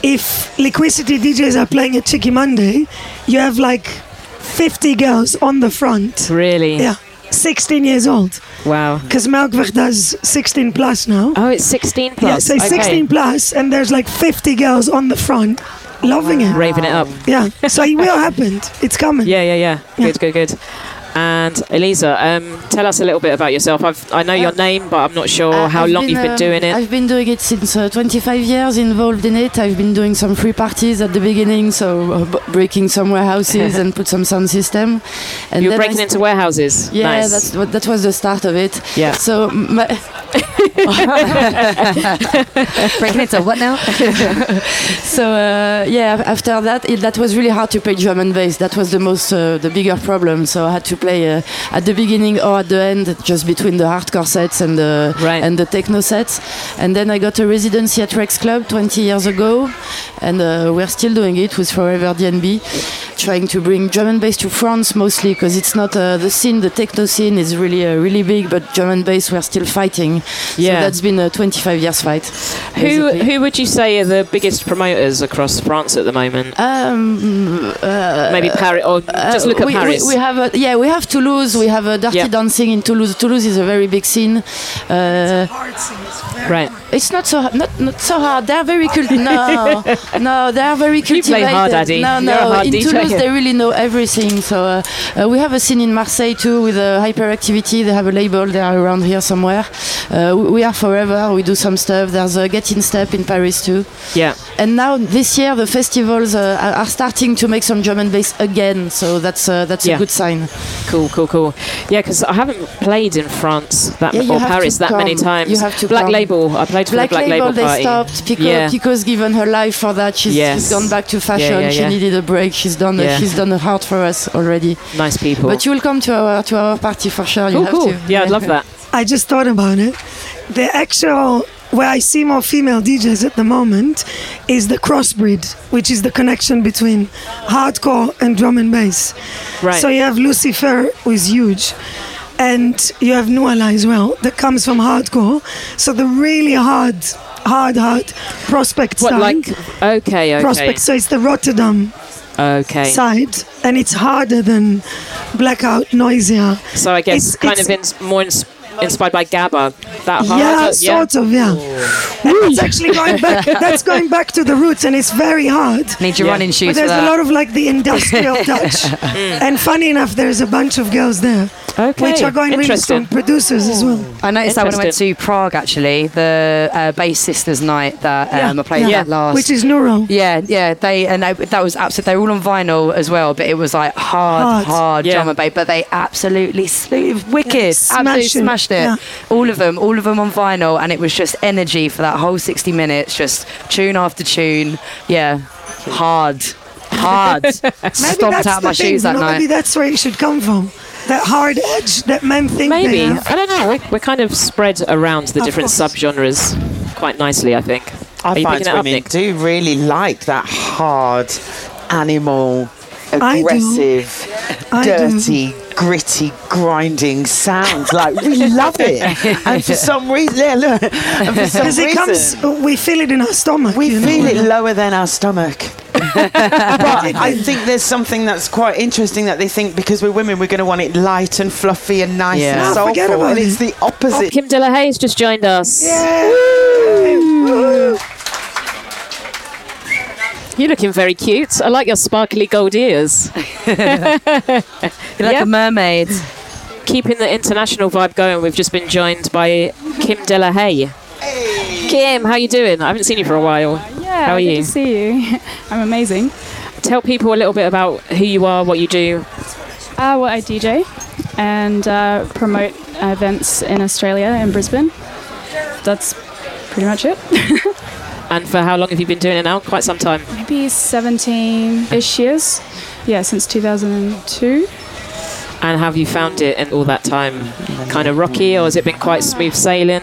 if liquidity djs are playing at Cheeky Monday you have like 50 girls on the front Really? yeah 16 years old Wow. because Melkweg does 16 plus now. Oh, it's 16 plus. Yeah, so okay. 16 plus, and there's like 50 girls on the front loving it. Raving it up. Yeah, so it will happen. It's coming. Yeah, yeah, yeah. Yeah. Good, good, good. And Elisa, um, tell us a little bit about yourself. I've, I know your name, but I'm not sure Uh, how I've long you've been um, doing it. I've been doing it since uh, 25 years, involved in it. I've been doing some free parties at the beginning, so uh, b- breaking some warehouses and put some sound system. And You're breaking st- into warehouses. Yeah, nice. that's that was the start of it. Yeah. So my, Breaking into what now? so uh, yeah, after that, it, that was really hard to play drum and bass. That was the most uh, the bigger problem. So I had to play uh, at the beginning or at the end, just between the hardcore sets and the Right. and the techno sets. And then I got a residency at Rex Club 20 years ago, and uh, we're still doing it with Forever DNB, trying to bring drum and bass to France mostly because it's not uh, the scene. The techno scene is really uh, really big, but drum and bass we're still fighting. Yeah. So that's been a 25 years fight. who basically. who would you say are the biggest promoters across France at the moment? Um, uh, Maybe Paris, or just Uh, look at we, Paris. We, we have a, yeah, we have Toulouse. We have a Dirty Yeah. Dancing in Toulouse. Toulouse is a very big scene. Uh, right. it's not so not not so hard. They're very cult. No, no, they are very You play cultivated. hard, Adi. No, no. hard In DJ. Toulouse, they really know everything. So uh, uh, we have a scene in Marseille too with uh, hyperactivity. They have a label. They are around here somewhere. Uh, we, we are forever. We do some stuff. There's a Get In Step in Paris too. Yeah. And now this year the festivals uh, are- are starting to make some German and bass again. So that's uh, that's Yeah. a good sign. Cool, cool, cool. Yeah, because I haven't played in France that Yeah, you or Paris to that many times. You have to Black come. Label. I played for Black, the Black Label, Label, they party. stopped. Pico, Yeah. Pico's given her life for that. She's, Yes. she's gone back to fashion. yeah, She yeah. needed a break. She's done. Yeah. she's done a heart for us already. Nice people. But you will come to our to our party for sure. you cool, have cool. to. Yeah, I'd love that. I just thought about it. The actual where I see more female DJs at the moment is the crossbreed, which is the connection between hardcore and drum and bass. Right. So you have Lucifer, who is huge, and you have Nuala as well, that comes from hardcore. So the really hard, hard, hard prospect what, side. like, okay, okay. prospect. So it's the Rotterdam Okay. side, and it's harder than Blackout, noisier. So I guess It's- kind it's- of in, more inspired by Gabba. That hard. Yeah, sort of, yeah. And it's actually going back. That's going back to the roots, and it's very hard. Need your Yeah. running shoes But for there's a lot of like the industrial touch. Mm. and funny enough, there's a bunch of girls there, Okay. which are going really Interesting. strong producers as well. I noticed that when I went to Prague, actually, the uh, Bass Sisters night that um, I played Yeah. at last. Which is Neuro. yeah, yeah, they and they, that was absolutely. They were all on vinyl as well, but it was like hard, Hard. hard, Yeah. drum and bass. But they absolutely slew, wicked, Smash absolutely it. smashed it. Yeah. All of them, all of them on vinyl, and it was just energy for that whole sixty minutes, just tune after tune. Yeah, hard, hard. Maybe Stomped out my thing, shoes that you night. Maybe that's where it should come from. That hard edge that men think Maybe. they have. I don't know. We're, we're kind of spread around the Of different course. subgenres quite nicely, I think. I Are find picking it up, do really like that hard, animal, I do. Aggressive, dirty, gritty, grinding sound. Like we love it, and for some reason, yeah, look, and for some Because it reason, comes, we feel it in our stomach. we you know, feel it lower than our stomach. but I think there's something that's quite interesting that they think because we're women, we're going to want it light and fluffy and nice Yeah. and Oh, forget soulful, about and it's the opposite. Oh, Kim Delahaye has just joined us. You're looking very cute. I like your sparkly gold ears. You're like Yeah. a mermaid. Keeping the international vibe going, we've just been joined by Kim Delahaye. Hey. Kim, how are you doing? I haven't seen you for a while. Yeah, How are good you? to see you. I'm amazing. Tell people a little bit about who you are, what you do. Uh, well, I DJ and uh, promote events in Australia in Brisbane. That's pretty much it. And for how long have you been doing it now? Quite some time. Maybe 17-ish years. Yeah, since 2002. And have you found it in all that time kind of rocky, or has it been quite smooth sailing?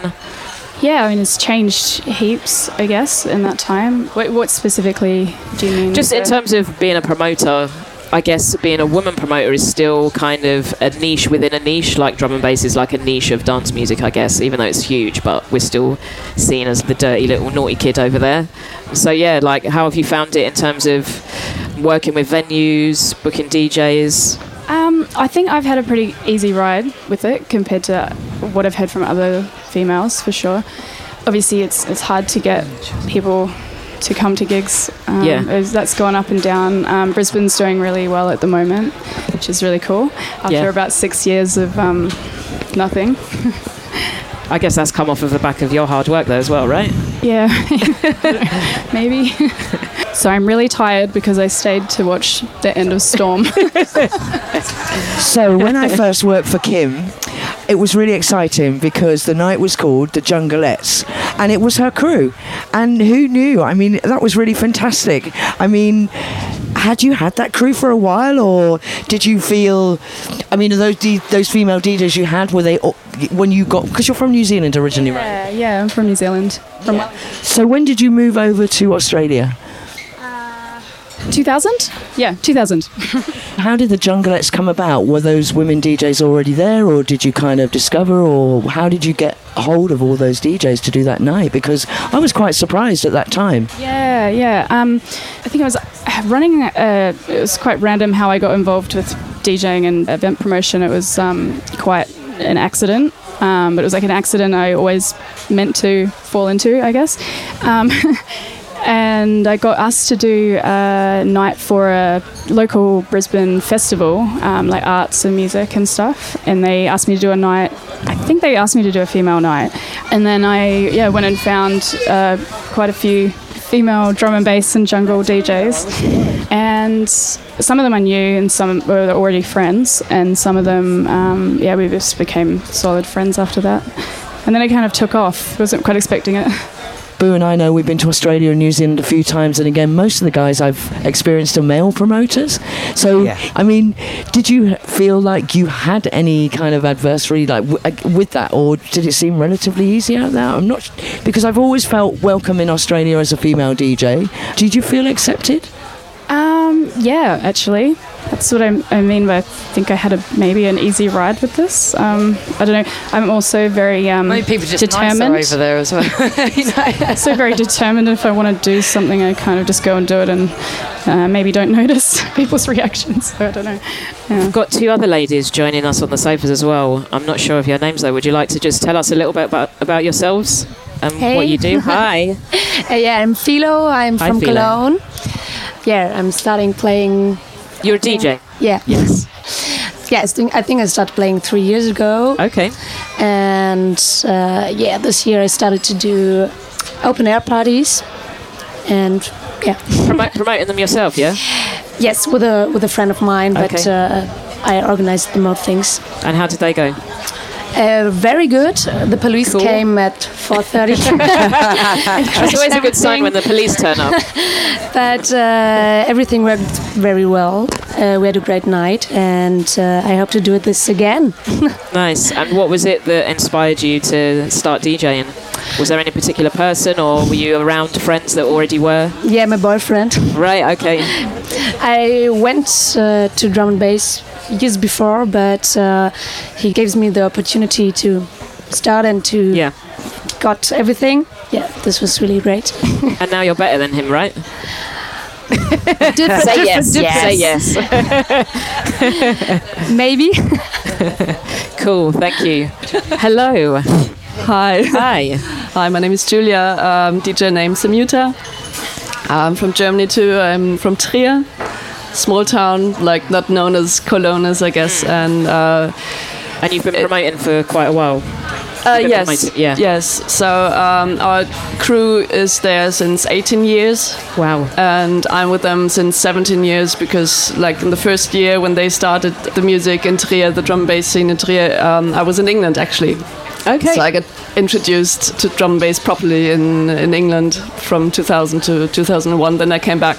Yeah, I mean, it's changed heaps, I guess, in that time. What, what specifically do you mean? Just in terms of being a promoter, I guess being a woman promoter is still kind of a niche within a niche. Like drum and bass is like a niche of dance music, I guess, even though it's huge, but we're still seen as the dirty little naughty kid over there. So, yeah, like, how have you found it in terms of working with venues, booking DJs? Um, I think I've had a pretty easy ride with it compared to what I've heard from other females, for sure. Obviously, it's it's hard to get people to come to gigs. Um, Yeah. is- that's gone up and down. Um, Brisbane's doing really well at the moment, which is really cool. After Yeah. about six years of um, nothing. I guess that's come off of the back of your hard work though as well, right? Yeah, maybe. so I'm really tired because I stayed to watch the end of Storm. So when I first worked for Kim, it was really exciting because the night was called the Jungleettes, and it was her crew. And who knew? I mean, that was really fantastic. I mean, had you had that crew for a while, or did you feel? I mean, those those female DJs you had were they all- when you got because you're from New Zealand originally, right? yeah, yeah, I'm from New Zealand. From So when did you move over to Australia? 2000? Yeah, 2000. How did the Jungleettes come about? Were those women DJs already there, or did you kind of discover, or how did you get hold of all those DJs to do that night? Because I was quite surprised at that time. Yeah, yeah. Um, I think I was running. Uh, it was quite random how I got involved with DJing and event promotion. It was um, quite an accident, um, but it was like an accident I always meant to fall into, I guess. And I got asked to do a night for a local Brisbane festival, um, like arts and music and stuff. And they asked me to do a night. I think they asked me to do a female night, and then I yeah went and found uh, quite a few female drum and bass and jungle DJs, and some of them I knew, and some were already friends, and some of them um, yeah we just became solid friends after that. And then it kind of took off. Wasn't quite expecting it. Boo and I know we've been to Australia and New Zealand a few times, and again, most of the guys I've experienced are male promoters. So, Yeah. I mean, did you feel like you had any kind of adversary like w- uh, with that, or did it seem relatively easy out there? I'm not sh- because I've always felt welcome in Australia as a female DJ. Did you feel accepted? Um, yeah, actually, that's what I, I mean by I think I had a maybe an easy ride with this. Um, I don't know. I'm also very um, Maybe people just determined. nicer over there as well. you know? so very determined. If I want to do something, I kind of just go and do it, and uh, maybe don't notice people's reactions. So I don't know. Yeah. We've got two other ladies joining us on the sofas as well. I'm not sure of your names though. Would you like to just tell us a little bit about, about yourselves and what you do? Hi. Uh, yeah, I'm Philo. I'm Hi, from Philo. Cologne. Yeah, I'm starting playing. You're a DJ. Yeah. Yes. Yes, I think I started playing three years ago. Okay. And uh, yeah, this year I started to do open air parties. And yeah, Promote, promoting them yourself, yeah? yes, with a with a friend of mine, but Okay. uh, I organized the most things. And how did they go? Uh, very good. The police Cool. came at 4:30. It's always a good sign when the police turn up. but uh, everything worked very well. Uh, we had a great night, and uh, I hope to do this again. Nice. And what was it that inspired you to start DJing? Was there any particular person, or were you around friends that already were? Yeah, my boyfriend. Right. Okay. I went uh, to drum and bass years before, but uh, he gives me the opportunity to start and to Yeah. got everything. Yeah, this was really great. And now you're better than him, right? Different, Say yes. different- Say yes. Maybe. cool. Thank you. Hello. Hi. Hi. Hi, my name is Julia, um, DJ name Samuta. I'm from Germany too. I'm from Trier, small town, like not known as Cologne, as I guess. And uh, And you've been promoting for quite a while. uh, yes, promoted, yeah. yes. So um, our crew is there since 18 years. Wow. And I'm with them since 17 years because, like, in the first year when they started the music in Trier, the drum bass scene in Trier, um, I was in England actually. Okay. So I got introduced to drum and bass properly in, in England from 2000 to 2001. Then I came back.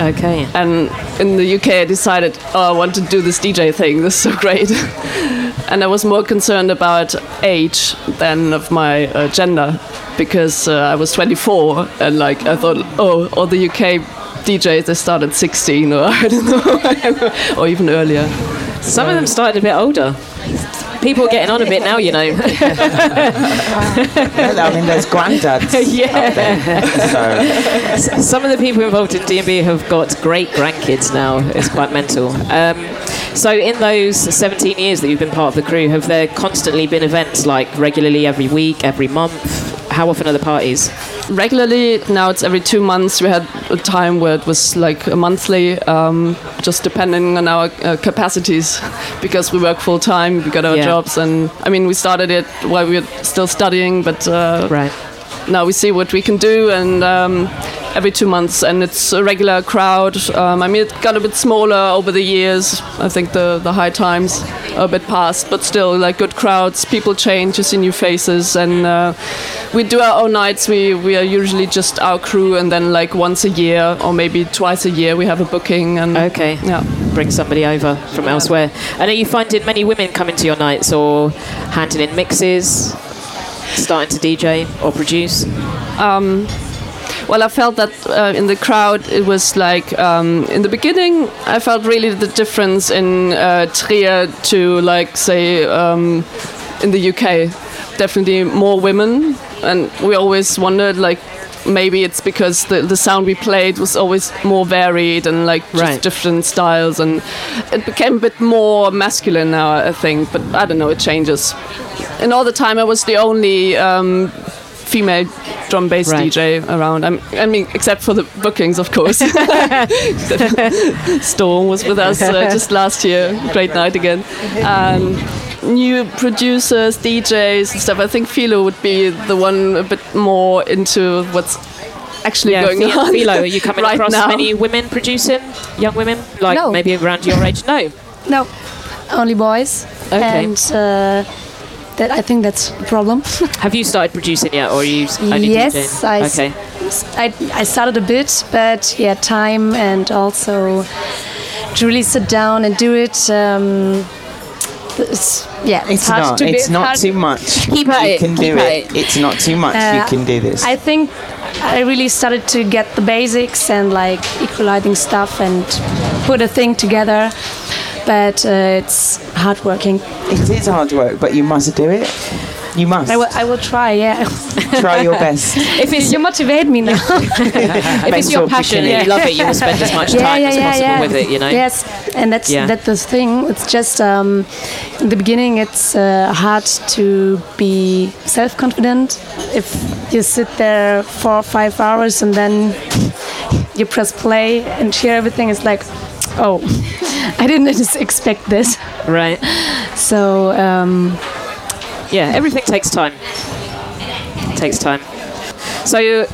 Okay. And in the UK, I decided, oh, I want to do this DJ thing. This is so great. and I was more concerned about age than of my uh, gender because uh, I was 24 and like I thought, oh, all the UK DJs they start at 16 or I don't know, or even earlier. Some of them started a bit older. People are getting on a bit now, you know. I mean, there's granddads. yeah. So Some of the people involved in D&B have got great grandkids now. It's quite mental. Um, so in those 17 years that you've been part of the crew, have there constantly been events like regularly every week, every month? How often are the parties? regularly now it's every two months we had a time where it was like a monthly um, just depending on our uh, capacities because we work full time we got our Yeah. jobs and i mean we started it while we were still studying but uh, Right. Now we see what we can do and um, every two months and it's a regular crowd. Um, i mean it got a bit smaller over the years. I think the, the high times are a bit past but still like good crowds people change you see new faces and uh, we do our own nights. We, we are usually just our crew and then like once a year or maybe twice a year we have a booking and Okay. yeah. Bring somebody over from elsewhere. And are you finding many women coming to your nights or handing in mixes, starting to DJ or produce? um, well, I felt that uh, in the crowd it was like um, in the beginning I felt really the difference in uh, Trier to like say um, in the UK. Definitely more women, and we always wondered like maybe it's because the, the sound we played was always more varied and like just Right. different styles and it became a bit more masculine now I think but I don't know it changes and all the time I was the only um, female drum bass Right. DJ around. I'm, I mean, except for the bookings, of course. Storm was with us uh, just last year. Great night again. Um, new producers, DJs, and stuff. I think Philo would be the one a bit more into what's actually Yeah, going Philo, on. Philo, are you coming right across now. many women producing, young women, like No. maybe around your age? No. No, only boys. Okay. And uh, that I think that's a problem. Have you started producing yet, or are you s- only yes, DJing? I, s- okay. I, I started a bit, but yeah, time and also to really sit down and do it. Um, it's, yeah, it's, It's hard not. to be. Not hard- too much. Keep at you it, can do keep at it. it. It's not too much. you Uh, can do this. I think I really started to get the basics and like equalizing stuff and put a thing together. But uh, it's hard working. it is hard work, but you must do it. You must I will, I will try, yeah. try your best. If it's you motivate me now. if it's your Mental passion and you love it, you will spend as much Yeah, time yeah, as possible yeah. with it. You know. Yes, and that's Yeah. that's the thing. It's just um, in the beginning, it's uh, hard to be self-confident if you sit there four or five hours and then you press play and hear everything. It's like, oh, I didn't just expect this. Right. So um, Yeah. Everything takes time. Takes time. So,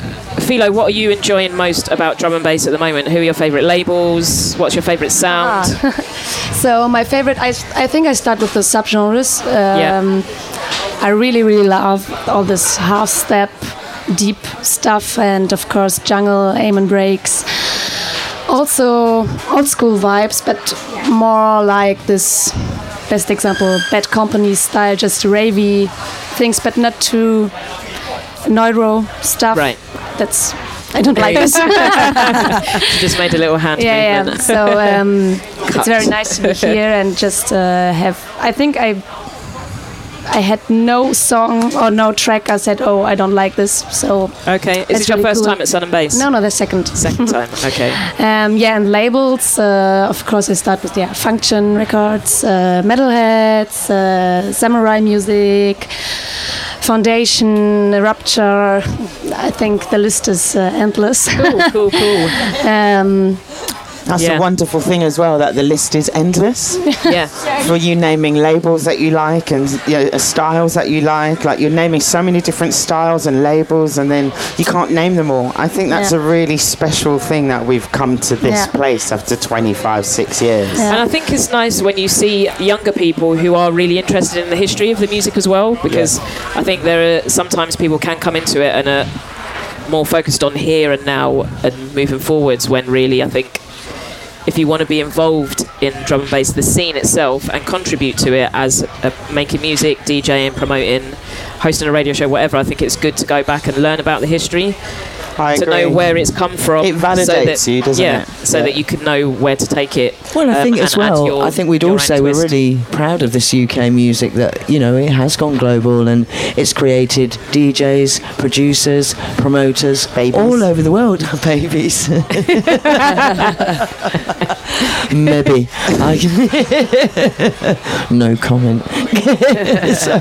Philo, what are you enjoying most about drum and bass at the moment? Who are your favourite labels? What's your favourite sound? So my favorite, I, I think I start with the subgenres. Um, I really, really love all this half step, deep stuff, and of course jungle, aim and breaks. Also old school vibes, but more like this. Best example, Bad Company style, just ravey things, but not too neuro stuff. Right. That's I don't like this. You just made a little hand yeah, yeah. So um, it's very nice to be here and just uh, have. I think I I had no song or no track. I said, oh, I don't like this. So Okay. Is this your really first cool. time at Sun and Bass? no, no, the second. Second time. Okay. Um, yeah, and labels. Uh, of course, I start with yeah, Function Records, uh, Metalheads, uh, Samurai Music. Foundation, Rupture. I think the list is uh, endless. Cool. Cool. Cool. um, That's Yeah. a wonderful thing as well that the list is endless Yeah. for you naming labels that you like and you know, uh, styles that you like. Like you're naming so many different styles and labels, and then you can't name them all. I think that's Yeah. a really special thing that we've come to this Yeah. place after 25, six years. Yeah. And I think it's nice when you see younger people who are really interested in the history of the music as well, because I think there are sometimes people can come into it and are more focused on here and now and moving forwards. When really, I think if you want to be involved in drum and bass, the scene itself, and contribute to it as uh, making music, DJing, promoting, hosting a radio show, whatever, I think it's good to go back and learn about the history I to agree. know where it's come from. It so validates that, you, doesn't yeah, it? So Yeah. that you can know where to take it. Well, I um, think as well. your- I think we'd your all say we're really proud of this UK music that you know it has gone global and it's created DJs, producers, promoters Babies. all over the world. Babies. Maybe. I, no comment. so,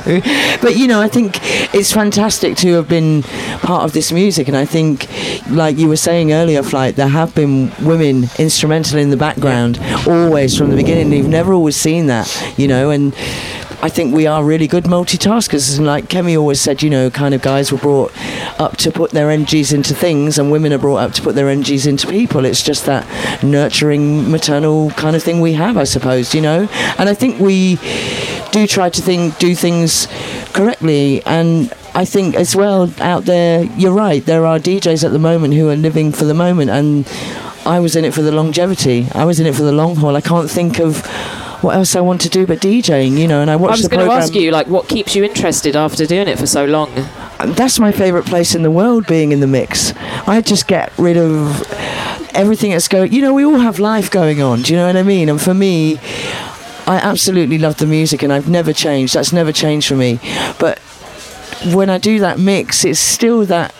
but you know, I think it's fantastic to have been part of this music, and I think, like you were saying earlier, flight, there have been women instrumental in the background always from the beginning. You've never always seen that, you know, and. I think we are really good multitaskers. And like Kemi always said, you know, kind of guys were brought up to put their energies into things, and women are brought up to put their energies into people. It's just that nurturing, maternal kind of thing we have, I suppose, you know. And I think we do try to think, do things correctly. And I think as well out there, you're right. There are DJs at the moment who are living for the moment, and I was in it for the longevity. I was in it for the long haul. I can't think of what else I want to do but DJing, you know. And I I was going to ask you, like, what keeps you interested after doing it for so long? That's my favourite place in the world, being in the mix. I just get rid of everything that's going. You know, we all have life going on. Do you know what I mean? And for me, I absolutely love the music, and I've never changed. That's never changed for me. But when I do that mix, it's still that.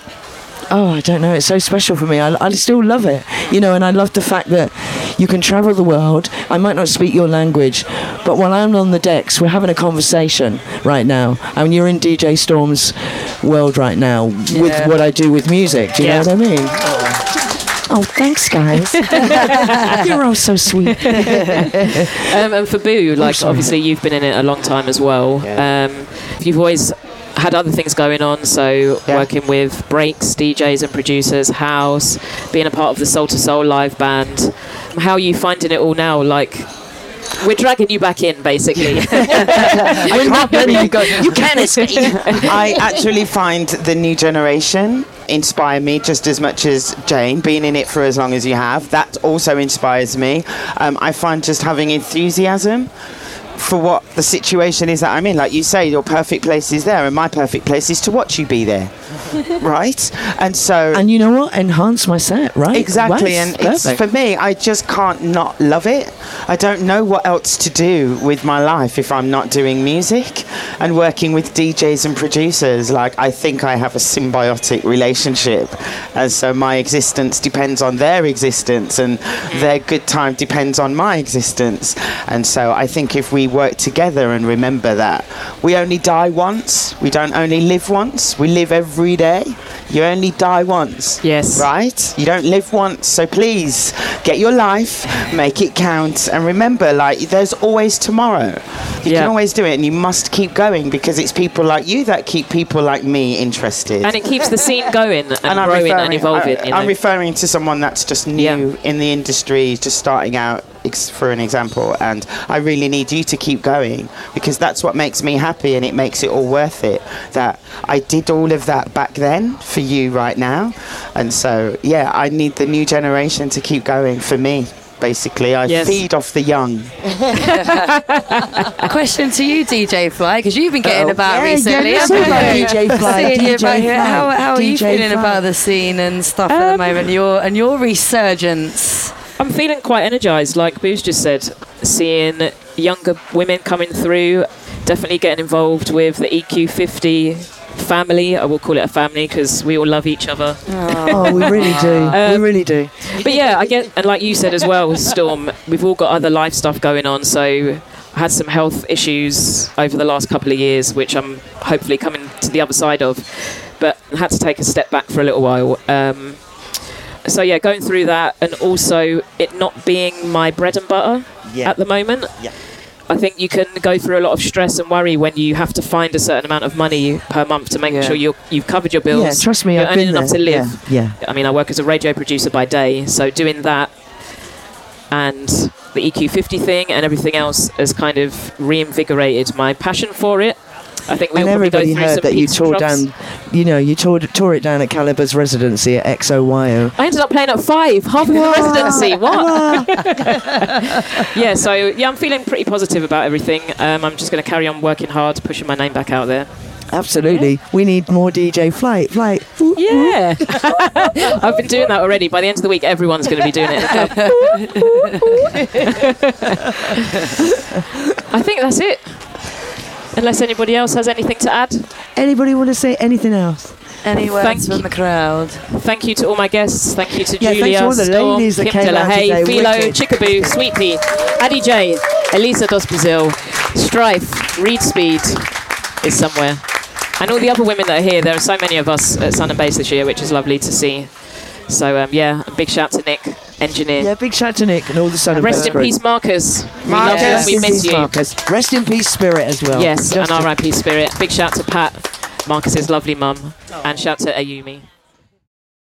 Oh, I don't know. It's so special for me. I, I still love it, you know, and I love the fact that you can travel the world. I might not speak your language, but while I'm on the decks, we're having a conversation right now. I mean, you're in DJ Storm's world right now Yeah. with what I do with music. Do you Yeah. know what I mean? Oh, thanks, guys. You're all so sweet. um, and for Boo, like obviously you've been in it a long time as well. Um, you've always had other things going on, so working with breaks, DJs, and producers, house, being a part of the Soul II Soul live band. How are you finding it all now? Like. We're dragging you back in, basically. I can't believe you got- You can escape. I actually find the new generation inspire me just as much as Jane, being in it for as long as you have. That also inspires me. Um, I find just having enthusiasm for what the situation is that I'm in. Like you say, your perfect place is there, and my perfect place is to watch you be there. right? And so. And you know what? Enhance my set, right? Exactly, Right, and it's, for me, I just can't not love it. I don't know what else to do with my life if I'm not doing music and working with DJs and producers. Like, I think I have a symbiotic relationship, and so my existence depends on their existence, and their good time depends on my existence. And so I think if we work together and remember that we only die once, we don't only live once, we live every day. You only die once. Yes. Right? You don't live once. So please get your life, make it count, and remember, like, there's always tomorrow. You Yeah. can always do it, and you must keep going because it's people like you that keep people like me interested. and it keeps the scene going and, I'm growing and evolving. I, you know? am referring to someone that's just new in the industry, just starting out, ex- for an example. And I really need you to keep going because that's what makes me happy and it makes it all worth it. That I did all of that back then for you right now. And so, yeah, I need the new generation to keep going for me. Basically, I Yes. feed off the young. Question to you, DJ Flight, because you've been getting Uh-oh. about Yeah, recently. yeah, haven't yeah, you? DJ Flight, you DJ. Fly, How, how are you feeling Fly. about the scene and stuff at the um, moment? Your and your resurgence. I'm feeling quite energized, like Boo's just said, seeing younger women coming through, definitely getting involved with the EQ50 family. I will call it a family because we all love each other. Oh, we really do. we really do. But yeah, I get, and like you said as well, Storm, we've all got other life stuff going on. So I had some health issues over the last couple of years, which I'm hopefully coming to the other side of. But I had to take a step back for a little while. Um, so yeah, going through that, and also it not being my bread and butter Yeah. at the moment. Yeah. I think you can go through a lot of stress and worry when you have to find a certain amount of money per month to make Yeah. sure you're, you've covered your bills. Yeah, trust me, you're I've earning been enough there. to live. Yeah, I mean, I work as a radio producer by day, so doing that and the EQ50 thing and everything else has kind of reinvigorated my passion for it. I think we and everybody heard that you tore down, you know, you tore, tore it down at Calibre's residency at XOYO. I ended up playing at five, half of the residency. What? yeah, so yeah, I'm feeling pretty positive about everything. Um, I'm just going to carry on working hard, pushing my name back out there. Absolutely. We need more DJ Flight. Flight. Yeah. I've been doing that already. By the end of the week, everyone's going to be doing it. I think that's it. Unless anybody else has anything to add. Anybody want to say anything else? Any words Thank from the crowd? Thank you to all my guests. Thank you to Yeah, Julia, to all the Storm, ladies Kim came out Delahaye, Philo. Chickaboo, Sweet Pea, Adi J, Elisa Dos Brasil, Strife, Reid Speed is somewhere. And all the other women that are here, there are so many of us at Sun and Bass this year, which is lovely to see. So, um, yeah, a big shout to Nick, engineer. Yeah, big shout to Nick and all the Sun and Rest in peace, Marcus. We love Marcus, you and rest we in miss you. Marcus. Rest in peace, spirit as well. Yes, Just and to- RIP Spirit. Big shout to Pat, Marcus's lovely mum, and shout to Ayumi.